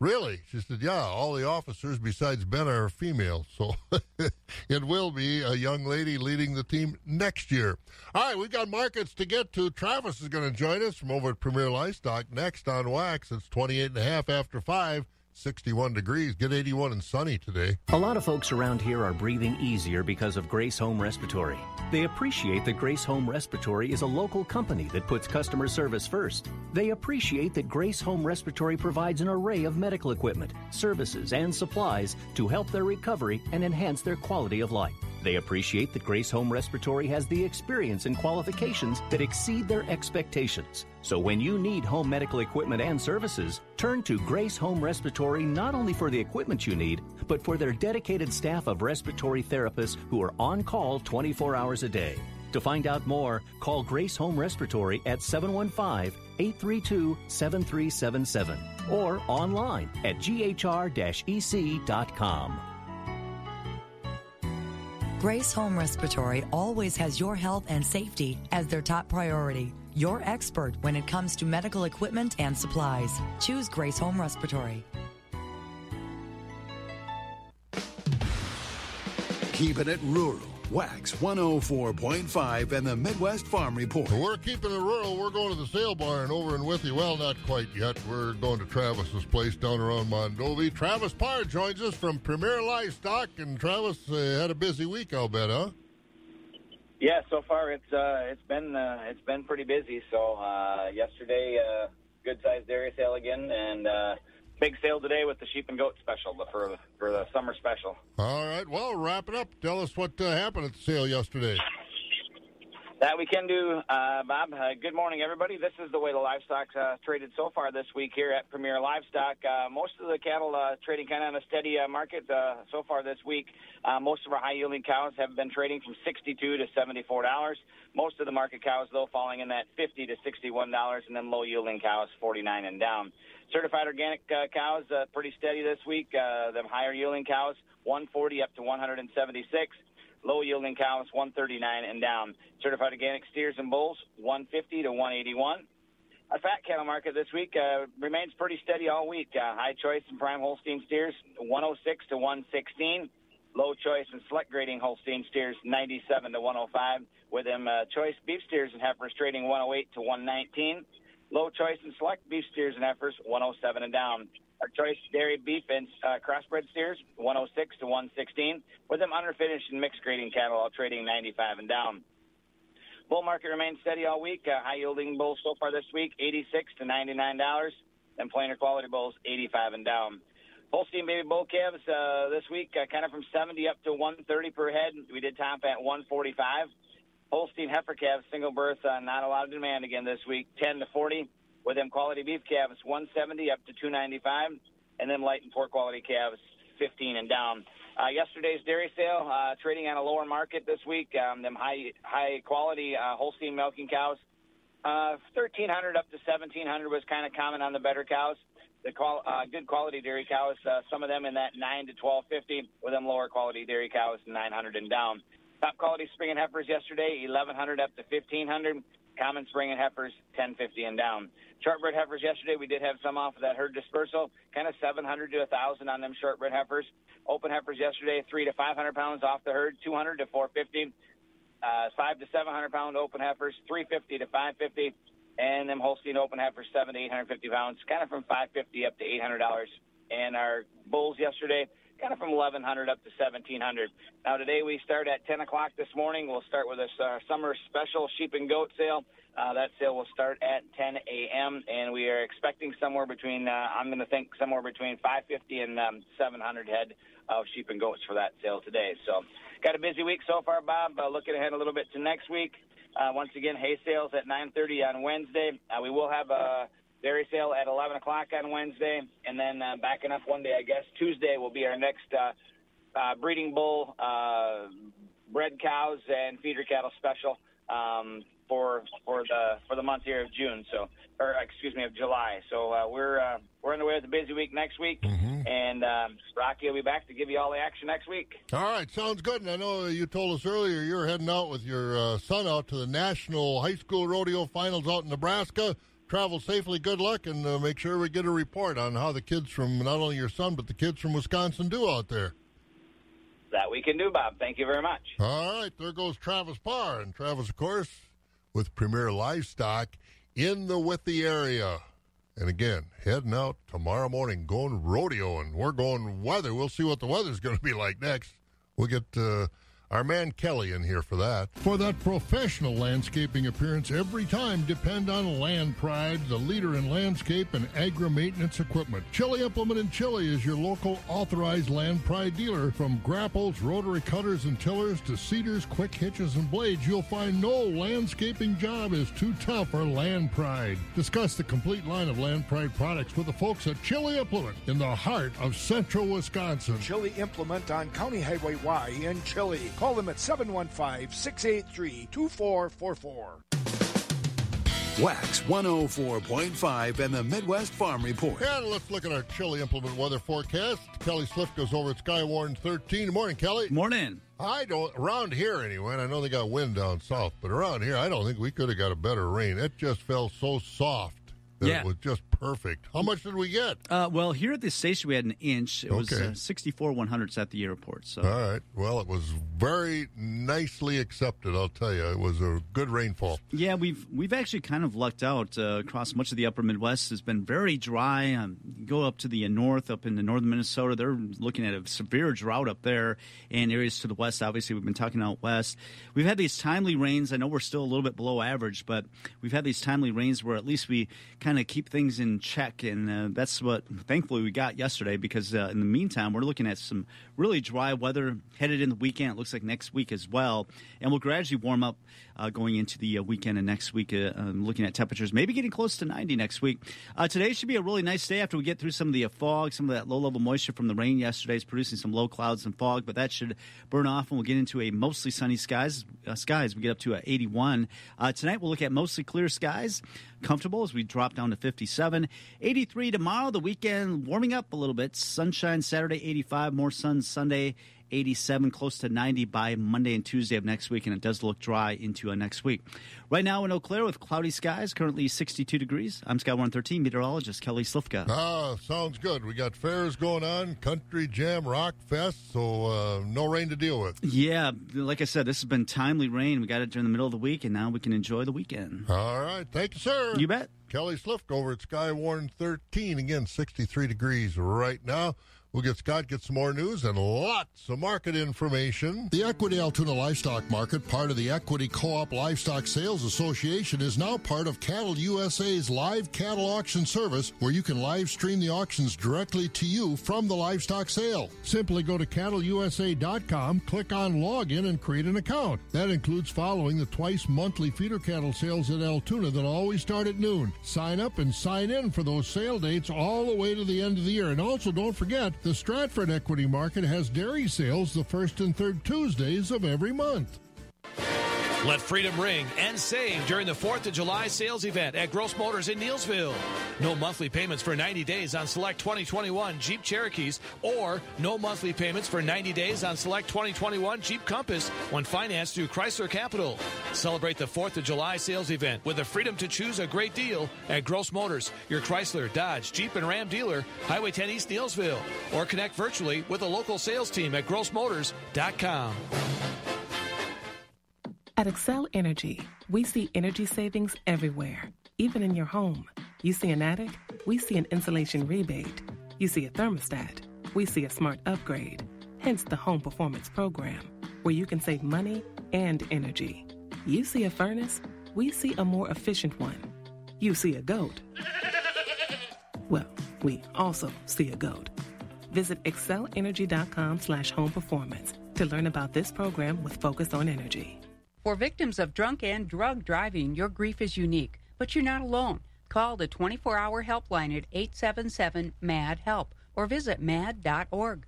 Really? She said, Yeah, all the officers besides Ben are female. So it will be a young lady leading the team next year. All right, we've got markets to get to. Travis is going to join us from over at Premier Livestock next on Wax. It's 28 and a half after 5. 61 degrees. Get 81 and sunny today. A lot of folks around here are breathing easier because of Grace Home Respiratory. They appreciate that Grace Home Respiratory is a local company that puts customer service first. They appreciate that Grace Home Respiratory provides an array of medical equipment, services, and supplies to help their recovery and enhance their quality of life. They appreciate that Grace Home Respiratory has the experience and qualifications that exceed their expectations. So when you need home medical equipment and services, turn to Grace Home Respiratory not only for the equipment you need, but for their dedicated staff of respiratory therapists who are on call 24 hours a day. To find out more, call Grace Home Respiratory at 715 832 7377 or online at ghr ec.com. Grace Home Respiratory always has your health and safety as their top priority. Your expert when it comes to medical equipment and supplies. Choose Grace Home Respiratory. Keeping it rural. Wax 104.5 and the Midwest Farm Report. We're keeping it rural. We're going to the sale barn over in Withee. Well, not quite yet. We're going to Travis's place down around Mondovi. Travis Parr joins us from Premier Livestock. And Travis uh, had a busy week, I'll bet, huh? Yeah, so far it's uh, it's been uh, it's been pretty busy. So uh, yesterday, uh, good sized dairy sale again, and uh, big sale today with the sheep and goat special for for the summer special. All right. Well, wrap it up. Tell us what uh, happened at the sale yesterday. That we can do, uh, Bob. Uh, good morning, everybody. This is the way the livestock uh, traded so far this week here at Premier Livestock. Uh, most of the cattle uh, trading kind of on a steady uh, market so far this week. Most of our high yielding cows have been trading from 62 to 74 dollars. Most of the market cows, though, falling in that 50 to 61 dollars, and then low yielding cows 49 and down. Certified organic cows pretty steady this week. Uh, them higher yielding cows 140 up to 176. Low yielding cows 139 and down. Certified organic steers and bulls 150 to 181. Our fat cattle market this week uh, remains pretty steady all week. Uh, high choice and prime Holstein steers 106 to 116. Low choice and select grading Holstein steers 97 to 105. With them uh, choice beef steers and heifers trading 108 to 119. Low choice and select beef steers and heifers 107 and down. Our choice dairy beef and uh, crossbred steers 106 to 116. With them underfinished and mixed grading cattle all trading 95 and down. Bull market remains steady all week. Uh, high yielding bulls so far this week 86 to 99 dollars. And plainer quality bulls 85 and down. Holstein baby bull calves uh, this week uh, kind of from 70 up to 130 per head. We did top at 145. Holstein heifer calves single birth, uh, not a lot of demand again this week, 10 to 40. With them quality beef calves 170 up to 295, and then light and poor quality calves 15 and down. Uh, yesterday's dairy sale uh, trading on a lower market this week. Um, them high high quality uh, Holstein milking cows, uh, 1300 up to 1700 was kind of common on the better cows. The qual- uh, good quality dairy cows, uh, some of them in that 9 to 1250, with them lower quality dairy cows 900 and down. Top quality spring and heifers yesterday 1100 up to 1500. Common spring and heifers 1050 and down. Shortbred heifers yesterday we did have some off of that herd dispersal, kind of 700 to 1000 on them shortbred heifers. Open heifers yesterday three to 500 pounds off the herd, 200 to 450. Uh, five to 700 pound open heifers, 350 to 550, and them Holstein open heifers, seven to 850 pounds, kind of from 550 up to 800 dollars. And our bulls yesterday, kind of from 1100 up to 1700. Now today we start at 10 o'clock this morning. We'll start with this uh, summer special sheep and goat sale. Uh, that sale will start at 10 a.m. and we are expecting somewhere between, uh, I'm going to think somewhere between 550 and um, 700 head of sheep and goats for that sale today. So got a busy week so far, Bob. Uh, looking ahead a little bit to next week. Uh, once again, hay sales at 9:30 on Wednesday. Uh, we will have a dairy sale at 11 o'clock on Wednesday, and then uh, backing up one day, I guess Tuesday will be our next uh, uh, breeding bull, uh, bred cows and feeder cattle special um, for for the for the month here of June. So, or excuse me, of July. So uh, we're uh, we're on the way with a busy week next week, and um, Rocky will be back to give you all the action next week. All right, sounds good. And I know you told us earlier you're heading out with your uh, son out to the National High School Rodeo Finals out in Nebraska. Travel safely, good luck, and uh, make sure we get a report on how the kids from not only your son, but the kids from Wisconsin do out there. That we can do, Bob. Thank you very much. All right, there goes Travis Parr. And Travis, of course, with Premier Livestock in the Withee area. And again, heading out tomorrow morning, going rodeo, and we're going weather. We'll see what the weather's going to be like next. We'll get uh, our man Kelly in here for that. For that professional landscaping appearance every time, depend on Land Pride, the leader in landscape and agri maintenance equipment. Chili Implement in Chili is your local authorized Land Pride dealer. From grapples, rotary cutters, and tillers to seeders, quick hitches, and blades, you'll find no landscaping job is too tough for Land Pride. Discuss the complete line of Land Pride products with the folks at Chili Implement in the heart of central Wisconsin. Chili Implement on County Highway Y in Chili. Call them at 715 683 2444. Wax 104.5 and the Midwest Farm Report. And let's look at our Chili Implement weather forecast. Kelly Swift goes over at Skywarn 13. Good morning, Kelly. Morning. I don't, around here anyway, and I know they got wind down south, but around here, I don't think we could have got a better rain. It just fell so soft that Yeah. it was just perfect. How much did we get? Uh, well, here at the station, we had an inch. It was Okay. uh, 64 one hundredths at the airport. So All right. Well, it was very nicely accepted, I'll tell you. It was a good rainfall. Yeah, we've we've actually kind of lucked out uh, across much of the upper Midwest. It's been very dry. Um, go up to the uh, north, up into northern Minnesota, they're looking at a severe drought up there, and areas to the west. Obviously, we've been talking out west. We've had these timely rains. I know we're still a little bit below average, but we've had these timely rains where at least we kind of keep things in check, and uh, that's what thankfully we got yesterday. Because uh, in the meantime, we're looking at some really dry weather headed in the weekend. It looks like next week as well, and we'll gradually warm up uh, going into the uh, weekend and next week. Uh, um, looking at temperatures, maybe getting close to 90 next week. Uh, today should be a really nice day after we get through some of the fog, some of that low level moisture from the rain yesterday is producing some low clouds and fog, but that should burn off and we'll get into a mostly sunny skies. Skies we get up to uh, 81. Uh, tonight we'll look at mostly clear skies, comfortable as we drop down to 57. 83 tomorrow. The weekend warming up a little bit. Sunshine Saturday 85, more sun Sunday 87, close to 90 by Monday and Tuesday of next week, and it does look dry into uh, next week. Right now in Eau Claire with cloudy skies, currently 62 degrees. I'm Sky 113 meteorologist Kelly Slifka. Ah, sounds good. We got fairs going on, Country Jam, Rock Fest, so uh, no rain to deal with. Yeah, like I said, this has been timely rain. We got it during the middle of the week, and now we can enjoy the weekend. All right. Thank you, sir. You bet. Kelly Slift over at Skywarn 13. Again, 63 degrees right now. We'll get Scott, get some more news and lots of market information. The Equity Altoona Livestock Market, part of the Equity Co-op Livestock Sales Association, is now part of Cattle USA's live cattle auction service, where you can live stream the auctions directly to you from the livestock sale. Simply go to cattleusa.com, click on login, and create an account. That includes following the twice monthly feeder cattle sales at Altoona that always start at noon. Sign up and sign in for those sale dates all the way to the end of the year. And also, don't forget, the Stratford Equity Market has dairy sales the first and third Tuesdays of every month. Let freedom ring and save during the 4th of July sales event at Gross Motors in Neillsville. No monthly payments for 90 days on select 2021 Jeep Cherokees or no monthly payments for 90 days on select 2021 Jeep Compass when financed through Chrysler Capital. Celebrate the 4th of July sales event with the freedom to choose a great deal at Gross Motors, your Chrysler, Dodge, Jeep, and Ram dealer, Highway 10 East Neillsville, or connect virtually with a local sales team at grossmotors.com. At Xcel Energy, we see energy savings everywhere, even in your home. You see an attic, we see an insulation rebate. You see a thermostat, we see a smart upgrade. Hence the Home Performance Program, where you can save money and energy. You see a furnace, we see a more efficient one. You see a goat. Well, we also see a goat. Visit xcelenergy.com slash home performance to learn about this program with focus on energy. For victims of drunk and drug driving, your grief is unique, but you're not alone. Call the 24 hour helpline at 877 MADD HELP or visit madd.org.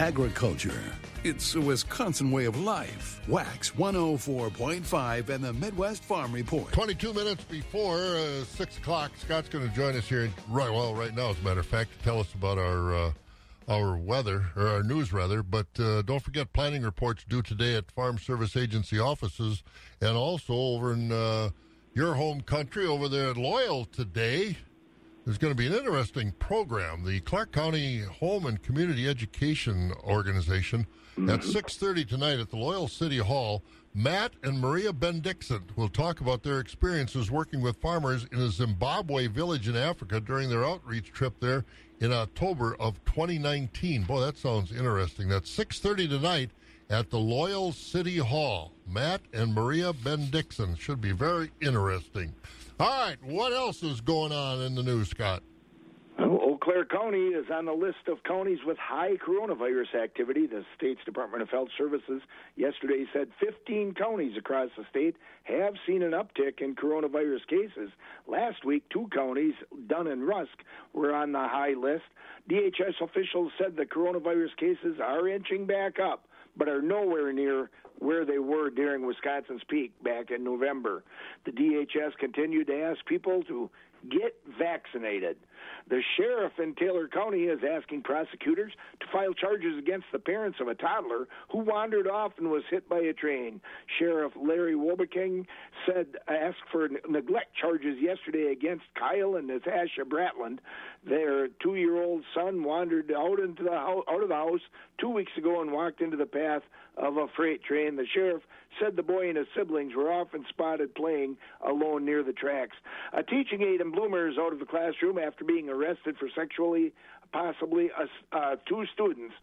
Agriculture. It's a Wisconsin way of life. Wax 104.5 and the Midwest Farm Report. 22 minutes before uh, 6 o'clock, Scott's going to join us here, right, well, right now, as a matter of fact, to tell us about our. Uh, our weather, or our news rather, but uh, don't forget planning reports due today at Farm Service Agency offices and also over in uh, your home country over there at Loyal today. There's going to be an interesting program. The Clark County Home and Community Education Organization at 6:30 tonight at the Loyal City Hall. Matt and Maria Ben Dixon will talk about their experiences working with farmers in a Zimbabwe village in Africa during their outreach trip there in October of 2019. Boy, that sounds interesting. That's 6:30 tonight at the Loyal City Hall. Matt and Maria Ben Dixon should be very interesting. All right, what else is going on in the news, Scott? Eau Claire County is on the list of counties with high coronavirus activity. The state's Department of Health Services yesterday said 15 counties across the state have seen an uptick in coronavirus cases. Last week, two counties, Dunn and Rusk, were on the high list. DHS officials said the coronavirus cases are inching back up, but are nowhere near where they were during Wisconsin's peak back in November. The DHS continued to ask people to get vaccinated. The sheriff in Taylor County is asking prosecutors to file charges against the parents of a toddler who wandered off and was hit by a train. Sheriff Larry Woebbeking said asked for neglect charges yesterday against Kyle and Natasha Bratland. Their two-year-old son wandered out into the out of the house two weeks ago and walked into the path of a freight train. The sheriff said the boy and his siblings were often spotted playing alone near the tracks. A teaching aide in Bloomer is out of the classroom after being arrested for sexually, possibly, uh, uh, two students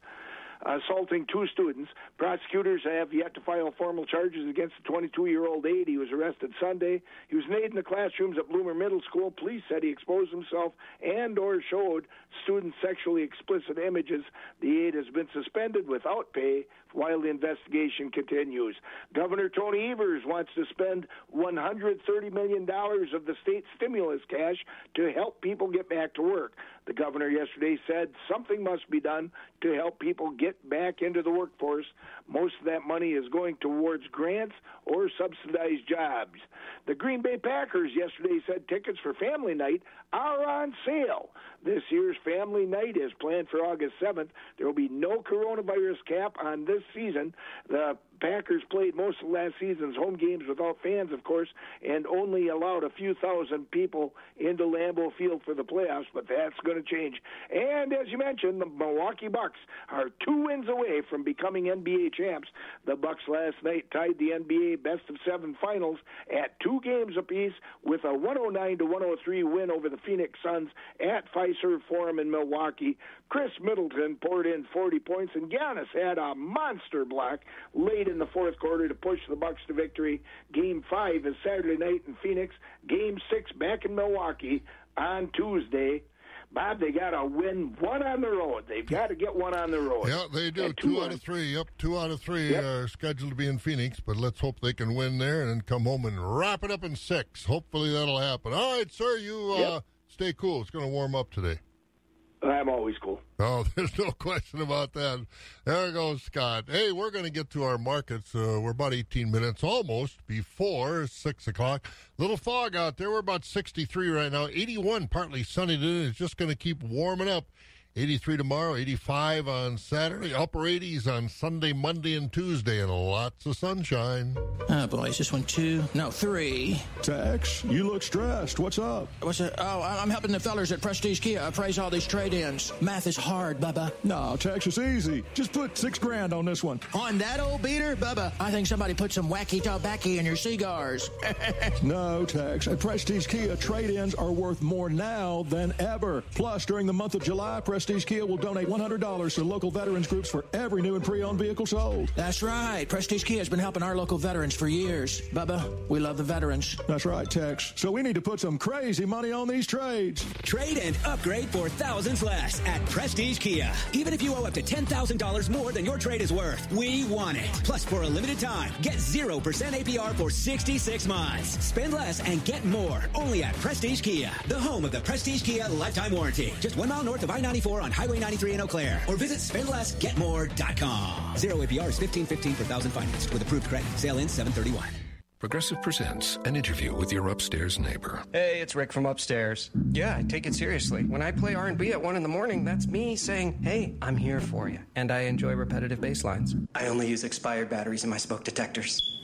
assaulting two students. Prosecutors have yet to file formal charges against the 22 year old aide. He was arrested Sunday. He was made in the classrooms at Bloomer Middle School. Police said he exposed himself and or showed students sexually explicit images. The aide has been suspended without pay while the investigation continues. Governor Tony Evers wants to spend $130 million of the state stimulus cash to help people get back to work. The governor yesterday said something must be done to help people get back into the workforce. Most of that money is going towards grants or subsidized jobs. The Green Bay Packers yesterday said tickets for family night are on sale. This year's family night is planned for August 7th. There will be no coronavirus cap on this season. The Packers played most of last season's home games without fans, of course, and only allowed a few thousand people into Lambeau Field for the playoffs, but that's going to change. And as you mentioned, the Milwaukee Bucks are two wins away from becoming NBA champs. The Bucks last night tied the NBA best of seven finals at two games apiece with a 109 to 103 win over the Phoenix Suns at Fiserv Forum in Milwaukee. Khris Middleton poured in 40 points, and Giannis had a monster block late in the fourth quarter to push the Bucks to victory. Game five is Saturday night in Phoenix. Game six back in Milwaukee on Tuesday. Bob, they got to win one on the road. They've got to get one on the road. Yeah, they do. And Two, out of three. Yep, two out of three Yep. are scheduled to be in Phoenix, but let's hope they can win there and then come home and wrap it up in six. Hopefully that'll happen. All right, sir, you uh, Yep. stay cool. It's going to warm up today. I'm always cool. Oh, there's no question about that. There goes Scott. Hey, we're going to get to our markets. Uh, we're about 18 minutes almost before 6 o'clock. Little fog out there. We're about 63 right now. 81, partly sunny today. It's just going to keep warming up. 83 tomorrow, 85 on Saturday, upper 80s on Sunday, Monday, and Tuesday, and lots of sunshine. Ah, oh boy, is this one two? No, three. Tex, you look stressed. What's up? What's it? Oh, I- I'm helping the fellers at Prestige Kia appraise all these trade-ins. Math is hard, Bubba. No, Tex, it's easy. Just put six grand on this one. On that old beater, Bubba, I think somebody put some wacky tobacco in your cigars. No, Tex. At Prestige Kia, trade-ins are worth more now than ever. Plus, during the month of July, Prestige Kia will donate $100 to local veterans groups for every new and pre-owned vehicle sold. That's right. Prestige Kia has been helping our local veterans for years. Bubba, we love the veterans. That's right, Tex. So we need to put some crazy money on these trades. Trade and upgrade for thousands less at Prestige Kia. Even if you owe up to $10,000 more than your trade is worth, we want it. Plus, for a limited time, get 0% APR for 66 months. Spend less and get more. Only at Prestige Kia, the home of the Prestige Kia lifetime warranty. Just one mile north of I-94 on Highway 93 in Eau Claire. Or visit spendlessgetmore.com. Zero APR is 1515 per thousand financed with approved credit. Sale in 731. Progressive presents an interview with your upstairs neighbor. Hey, it's Rick from upstairs. Yeah, I take it seriously. When I play R&B at 1 in the morning, that's me saying, hey, I'm here for you. And I enjoy repetitive bass lines. I only use expired batteries in my smoke detectors.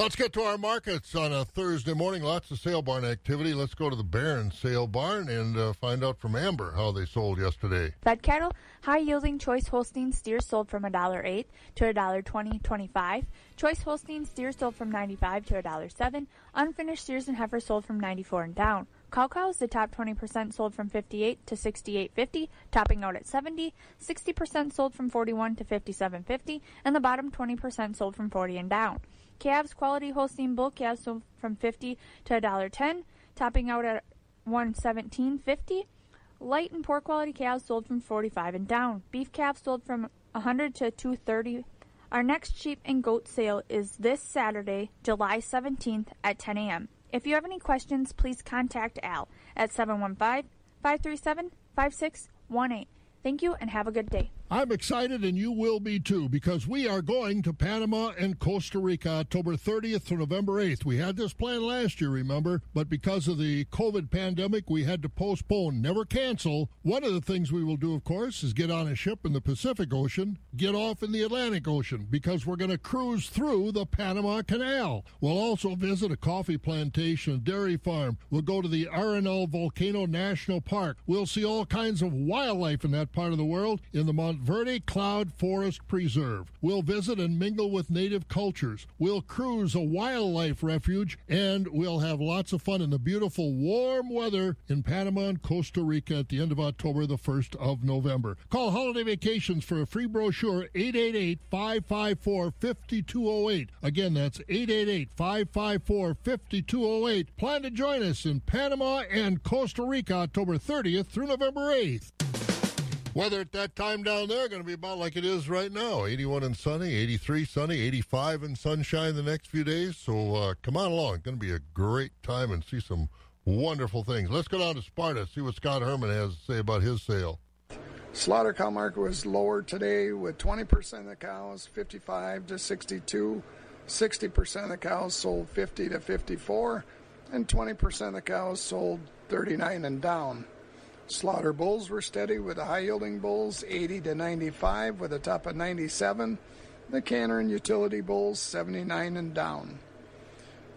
Let's get to our markets on a Thursday morning. Lots of sale barn activity. Let's go to the Barron sale barn and uh, find out from Amber how they sold yesterday. Fed cattle, high yielding choice Holstein steers sold from $1.08 to $1.20.25. Choice Holstein steers sold from 95 to $1.07. Unfinished steers and heifers sold from 94 and down. Cow cows, the top 20% sold from 58 to 68.50, topping out at 70. 60% sold from 41 to 57.50, and the bottom 20% sold from 40 and down. Calves, quality Holstein bull calves sold from 50 to $1.10. topping out at 117.50. Light and poor quality calves sold from 45 and down. Beef calves sold from 100 to 230. Our next sheep and goat sale is this Saturday, July 17th at 10 a.m. If you have any questions, please contact Al at 715 537 5618. Thank you and have a good day. I'm excited, and you will be too, because we are going to Panama and Costa Rica October 30th to November 8th. We had this plan last year, remember, but because of the COVID pandemic, we had to postpone, never cancel. One of the things we will do, of course, is get on a ship in the Pacific Ocean, get off in the Atlantic Ocean, because we're going to cruise through the Panama Canal. We'll also visit a coffee plantation, a dairy farm. We'll go to the Arenal Volcano National Park. We'll see all kinds of wildlife in that part of the world in the Mont Verde Cloud Forest Preserve. We'll visit and mingle with native cultures. We'll cruise a wildlife refuge, and we'll have lots of fun in the beautiful warm weather in Panama and Costa Rica at the end of October, the 1st of November. Call Holiday Vacations for a free brochure, 888-554-5208. Again, that's 888-554-5208. Plan to join us in Panama and Costa Rica October 30th through November 8th. Weather at that time down there going to be about like it is right now 81 and sunny, 83 sunny, 85 and sunshine the next few days. So uh, come on along. It's going to be a great time and see some wonderful things. Let's go down to Sparta, see what Scott Herman has to say about his sale. Slaughter cow market was lower today with 20% of the cows 55 to 62, 60% of the cows sold 50 to 54, and 20% of the cows sold 39 and down. Slaughter bulls were steady with the high yielding bulls 80 to 95 with a top of 97. The canner and utility bulls 79 and down.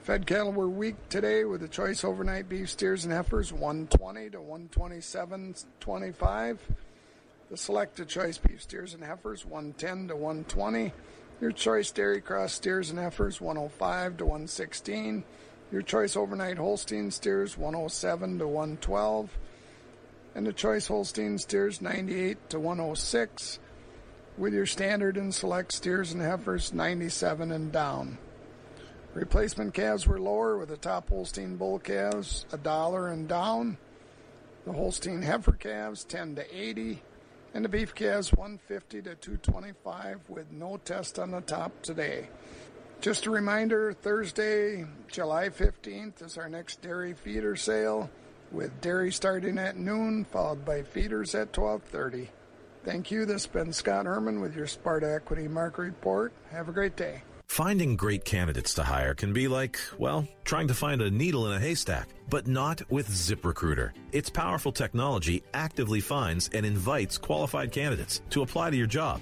Fed cattle were weak today with the choice overnight beef steers and heifers 120 to 127.25. The selected choice beef steers and heifers 110 to 120. Your choice dairy cross steers and heifers 105 to 116. Your choice overnight Holstein steers 107 to 112 and the choice Holstein steers 98 to 106, with your standard and select steers and heifers 97 and down. Replacement calves were lower with the top Holstein bull calves a dollar and down, the Holstein heifer calves 10 to 80, and the beef calves 150 to 225 with no test on the top today. Just a reminder, Thursday, July 15th is our next dairy feeder sale with dairy starting at noon, followed by feeders at 12:30. Thank you. This has been Scott Herman with your Sparta Equity Market Report. Have a great day. Finding great candidates to hire can be like, well, trying to find a needle in a haystack, but not with ZipRecruiter. Its powerful technology actively finds and invites qualified candidates to apply to your job.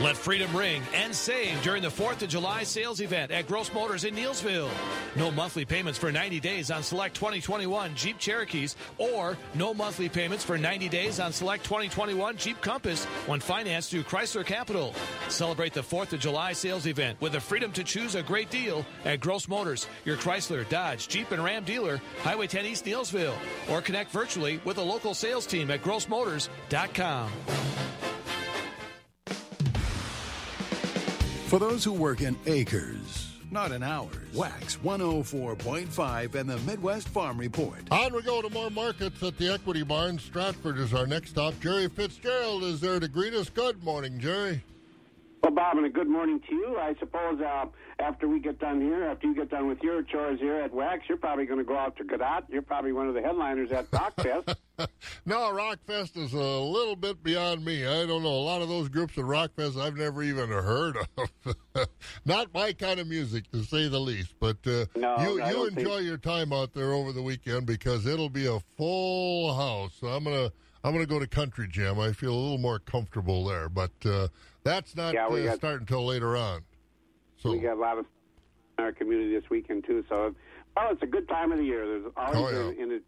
Let freedom ring and save during the 4th of July sales event at Gross Motors in Neillsville. No monthly payments for 90 days on select 2021 Jeep Cherokees or no monthly payments for 90 days on select 2021 Jeep Compass when financed through Chrysler Capital. Celebrate the 4th of July sales event with the freedom to choose a great deal at Gross Motors, your Chrysler, Dodge, Jeep, and Ram dealer, Highway 10 East Neillsville, or connect virtually with a local sales team at grossmotors.com. For those who work in acres, not in hours, Wax 104.5 and the Midwest Farm Report. On we go to more markets at the Equity Barn. Stratford is our next stop. Jerry Fitzgerald is there to greet us. Good morning, Jerry. Well, Bob, and a good morning to you. I suppose uh, after we get done here, after you get done with your chores here at Wax, you're probably going to go out to Cadott. You're probably one of the headliners at Rockfest. no, Rockfest is a little bit beyond me. I don't know. A lot of those groups at Rockfest I've never even heard of. Not my kind of music, to say the least. But uh, no, you, you enjoy think- your time out there over the weekend because it'll be a full house. So I'm gonna I'm gonna go to Country Jam. I feel a little more comfortable there, but uh, that's not Yeah, uh, got- starting until later on. So We got a lot of in our community this weekend too. So, well, it's a good time of the year. There's always Oh, yeah. in, in it.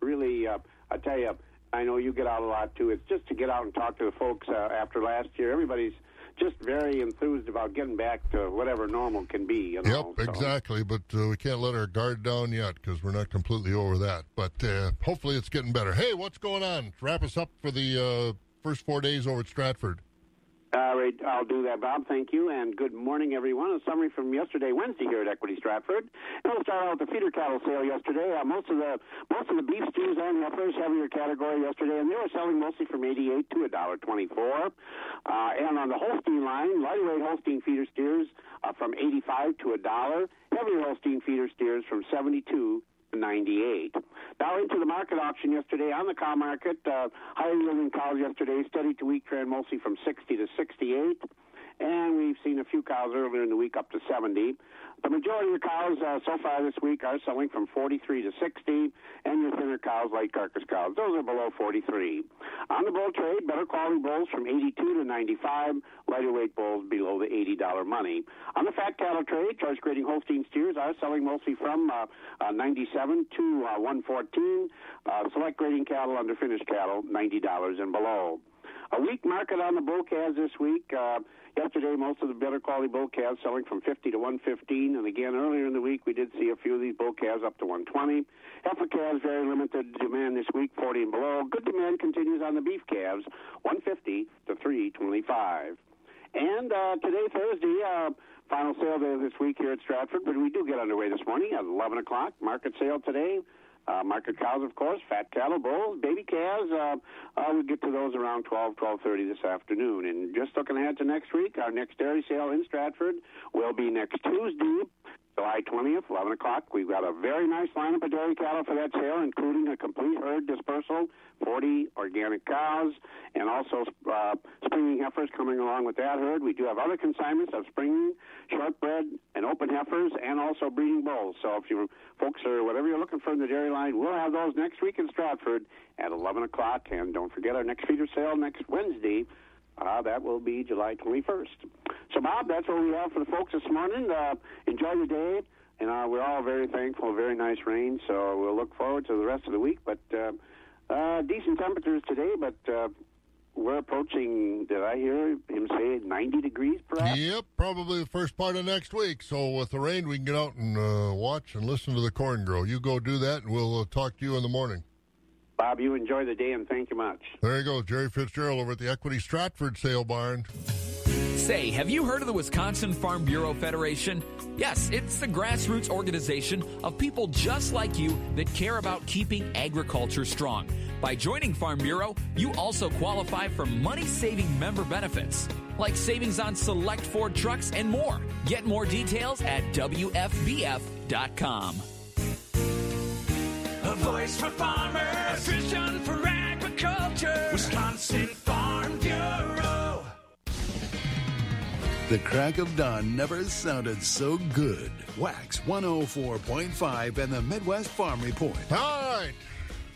Really, uh, I tell you, I know you get out a lot too. It's just to get out and talk to the folks uh, after last year. Everybody's just very enthused about getting back to whatever normal can be. You know, Yep, so. exactly. But uh, we can't let our guard down yet because we're not completely over that. But uh, hopefully it's getting better. Hey, what's going on? Wrap us up for the uh, first four days over at Stratford. All right, I'll do that, Bob. Thank you, and good morning, everyone. A summary from yesterday, Wednesday, here at Equity Stratford. And we'll start out with the feeder cattle sale yesterday. Uh, most of the most of the beef steers and heifers heavier category yesterday, and they were selling mostly from eighty-eight to a dollar twenty-four. Uh, and on the Holstein line, lightweight Holstein feeder steers uh, from eighty-five to a dollar. Heavier Holstein feeder steers from seventy-two 98. Now into the market auction yesterday on the cow market. Uh, higher yielding cows yesterday, steady to weak trend, mostly from 60 to 68. And we've seen a few cows earlier in the week up to 70. The majority of cows uh, so far this week are selling from 43 to 60, and your thinner cows, like carcass cows, those are below 43. On the bull trade, better quality bulls from 82 to 95, lighter weight bulls below the $80 money. On the fat cattle trade, choice grading Holstein steers are selling mostly from uh, uh, 97 to uh, 114. Uh, select grading cattle under finished cattle, $90 and below. A weak market on the bull calves this week. Uh, yesterday, most of the better quality bull calves selling from 50 to 115, and again earlier in the week, we did see a few of these bull calves up to 120. Heifer calves very limited demand this week, 40 and below. Good demand continues on the beef calves, 150 to 325. And uh, today, Thursday, uh, final sale day this week here at Stratford, but we do get underway this morning at 11 o'clock. Market sale today. Uh, market cows, of course, fat cattle, bulls, baby calves. Uh, uh, we'll get to those around 12, 12.30 this afternoon. And just looking ahead to next week, our next dairy sale in Stratford will be next Tuesday, July 20th, 11 o'clock. We've got a very nice lineup of dairy cattle for that sale, including a complete herd dispersal, 40 organic cows, and also uh, springing heifers coming along with that herd. We do have other consignments of springing, shortbred, and open heifers, and also breeding bulls. So if you folks are whatever you're looking for in the dairy line, we'll have those next week in Stratford at 11 o'clock. And don't forget our next feeder sale next Wednesday. Uh, that will be July 21st. So, Bob, that's what we have for the folks this morning. Uh, enjoy your day. And uh, we're all very thankful. Very nice rain. So we'll look forward to the rest of the week. But uh, uh, decent temperatures today, but uh, we're approaching, did I hear him say 90 degrees perhaps? Yep, probably the first part of next week. So with the rain, we can get out and watch and listen to the corn grow. You go do that, and we'll talk to you in the morning. Bob, you enjoy the day, and thank you much. There you go, Jerry Fitzgerald over at the Equity Stratford Sale Barn. Say, have you heard of the Wisconsin Farm Bureau Federation? Yes, it's the grassroots organization of people just like you that care about keeping agriculture strong. By joining Farm Bureau, you also qualify for money saving member benefits, like savings on select Ford trucks and more. Get more details at WFBF.com. A voice for farmers, a vision for agriculture. Wisconsin Farm Bureau. The crack of dawn never sounded so good. Wax 104.5 and the Midwest Farm Report. All right.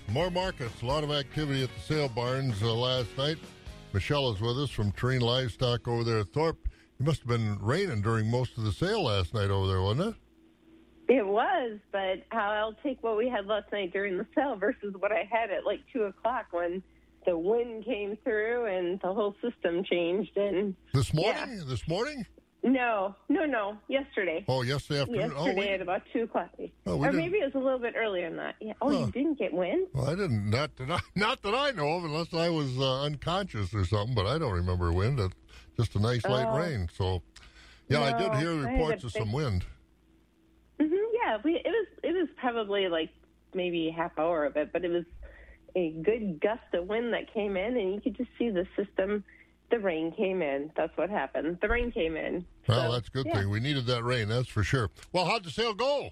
More markets. A lot of activity at the sale barns uh, last night. Michelle is with us from Terrain Livestock over there at Thorp. It must have been raining during most of the sale last night over there, wasn't it? It was, but I'll take what we had last night during the sale versus what I had at like two o'clock when the wind came through and the whole system changed. And This morning? This morning? no, no, no, yesterday. Oh, yesterday afternoon. Yesterday oh, we, at about two o'clock, Oh, or didn't- maybe it was a little bit earlier than that. Yeah. Oh, Huh. you didn't get wind? well, I didn't. Not that I, not that I know of, unless I was uh, unconscious or something. But I don't remember wind. It, just a nice light Oh. rain. So, yeah, I did hear I had a reports of some wind. Yeah, we it was it was probably like maybe half hour of it, but it was a good gust of wind that came in, and you could just see the system. The rain came in. That's what happened. The rain came in. Well, So, that's a good yeah. thing. We needed that rain, that's for sure. Well, how'd the sale go?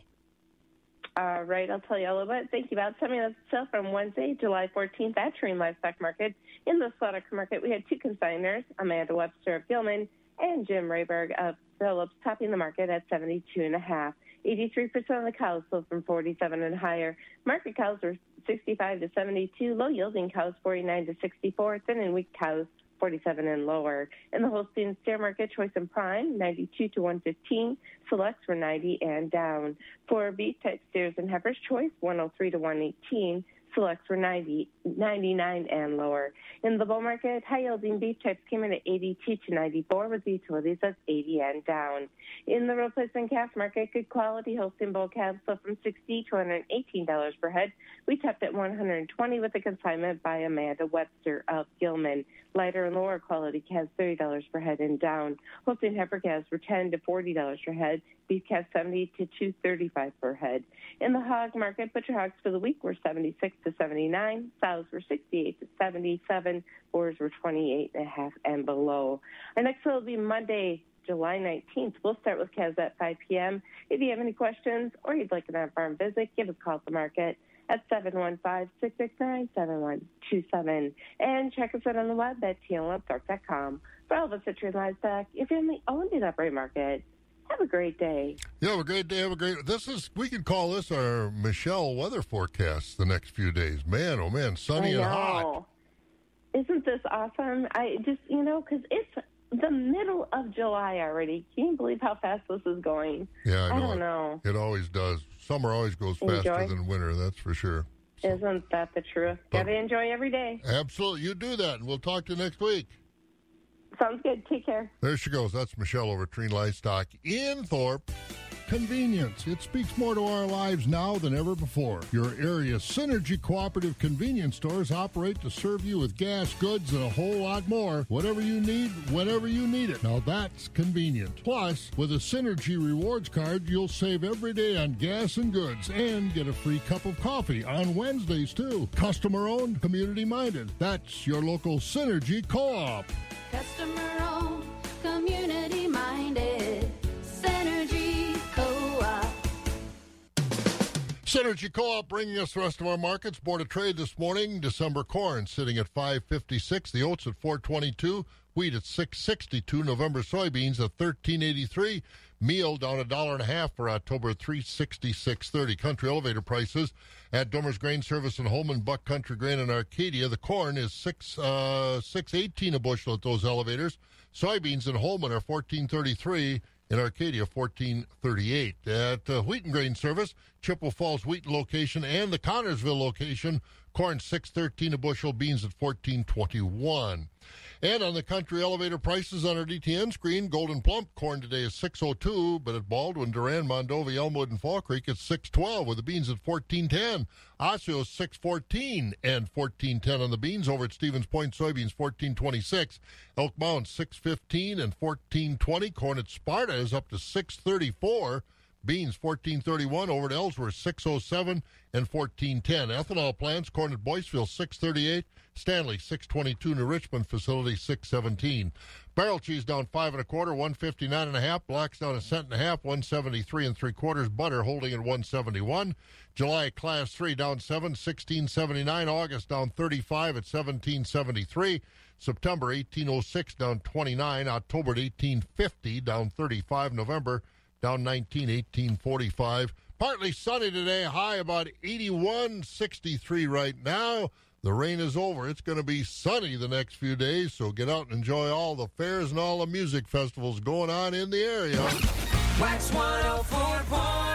All right, I'll tell you all about it. Thank you, about up the sale from Wednesday, July 14th at Terrain Livestock Market. In the slaughter market, we had two consigners, Amanda Webster of Gilman and Jim Rayberg of Phillips, topping the market at 72 and a half. 83% of the cows sold from 47 and higher. Market cows were 65 to 72. Low yielding cows 49 to 64. Thin and weak cows 47 and lower. In the Holstein steer market, choice and prime 92 to 115. Selects were 90 and down. For beef type steers and heifers, choice 103 to 118. Selects were 90, 99 and lower. In the bull market, high yielding beef types came in at 82 to 94 with utilities at 80 and down. In the replacement calf market, good quality Holstein bull calves sold from 60 to 118 dollars per head. We tapped at 120 with a consignment by Amanda Webster of Gilman. Lighter and lower quality calves 30 dollars per head and down. Holstein heifer calves were 10 to 40 dollars per head. Beef calves 70 to 235 per head. In the hog market, butcher hogs for the week were 76 to 79. Sows were 68 to 77. Boars were 28 and a half and below. Our next will be Monday, July 19th. We'll start with calves at 5 p.m. If you have any questions or you'd like an on-farm visit, give us a call at the market at 715-669-7127. And check us out on the web at tlmthorpe.com. For all of us at Trade Livestock, your family owned and operated market. Have a great day. Yeah, have a great day. Have a great. This is we can call this our Michelle weather forecast the next few days. Man, oh man, sunny I and hot. Isn't this awesome? I just, you know, because it's the middle of July already. Can you believe how fast this is going? Yeah, I, know don't it. know. It always does. Summer always goes faster than winter. That's for sure. Isn't that the truth? Got to enjoy every day. Absolutely, you do that, and we'll talk to you next week. Sounds good. Take care. There she goes. That's Michelle over at Treen Livestock in Thorp. Convenience. It speaks more to our lives now than ever before. Your area Synergy Cooperative Convenience Stores operate to serve you with gas, goods, and a whole lot more. Whatever you need, whenever you need it. Now that's convenient. Plus, with a Synergy Rewards card, you'll save every day on gas and goods and get a free cup of coffee on Wednesdays, too. Customer owned, community minded. That's your local Synergy Co op. Customer owned, community minded. Synergy Co-op. Synergy Co-op bringing us the rest of our markets. Board of Trade this morning. December corn sitting at 556. The oats at 422. Wheat at 662. November soybeans at 1383. Meal down a dollar and a half for October 366.30. Country elevator prices at Domer's Grain Service in Holmen, Buck Country Grain in Arcadia. The corn is six uh, six eighteen a bushel at those elevators. Soybeans in Holmen are 1433. In Arcadia, 1438. At uh, Wheaton Grain Service, Chippewa Falls Wheaton location and the Connorsville location, corn 613 a bushel, beans at 1421. And on the country elevator prices on our DTN screen, Golden Plump corn today is 602, but at Baldwin, Durand, Mondovi, Elmwood, and Fall Creek it's 612 with the beans at 1410. Osseo 614 and 1410 on the beans over at Stevens Point soybeans 1426. Elk Mound 615 and 1420. Corn at Sparta is up to 634. Beans 1431 over at Ellsworth 607 and 1410. Ethanol plants, corn at Boyceville 638, Stanley 622, New Richmond facility 617. Barrel cheese down five and a quarter, 159 and a half. Blocks down a cent and a half, 173 and three quarters. Butter holding at 171. July class three down seven, 1679. August down 35 at 1773. September 1806 down 29. October 1850 down 35. November down 19, 1845. Partly sunny today, high about 81, 63 right now. The rain is over. It's going to be sunny the next few days, so get out and enjoy all the fairs and all the music festivals going on in the area. Wax 104.1.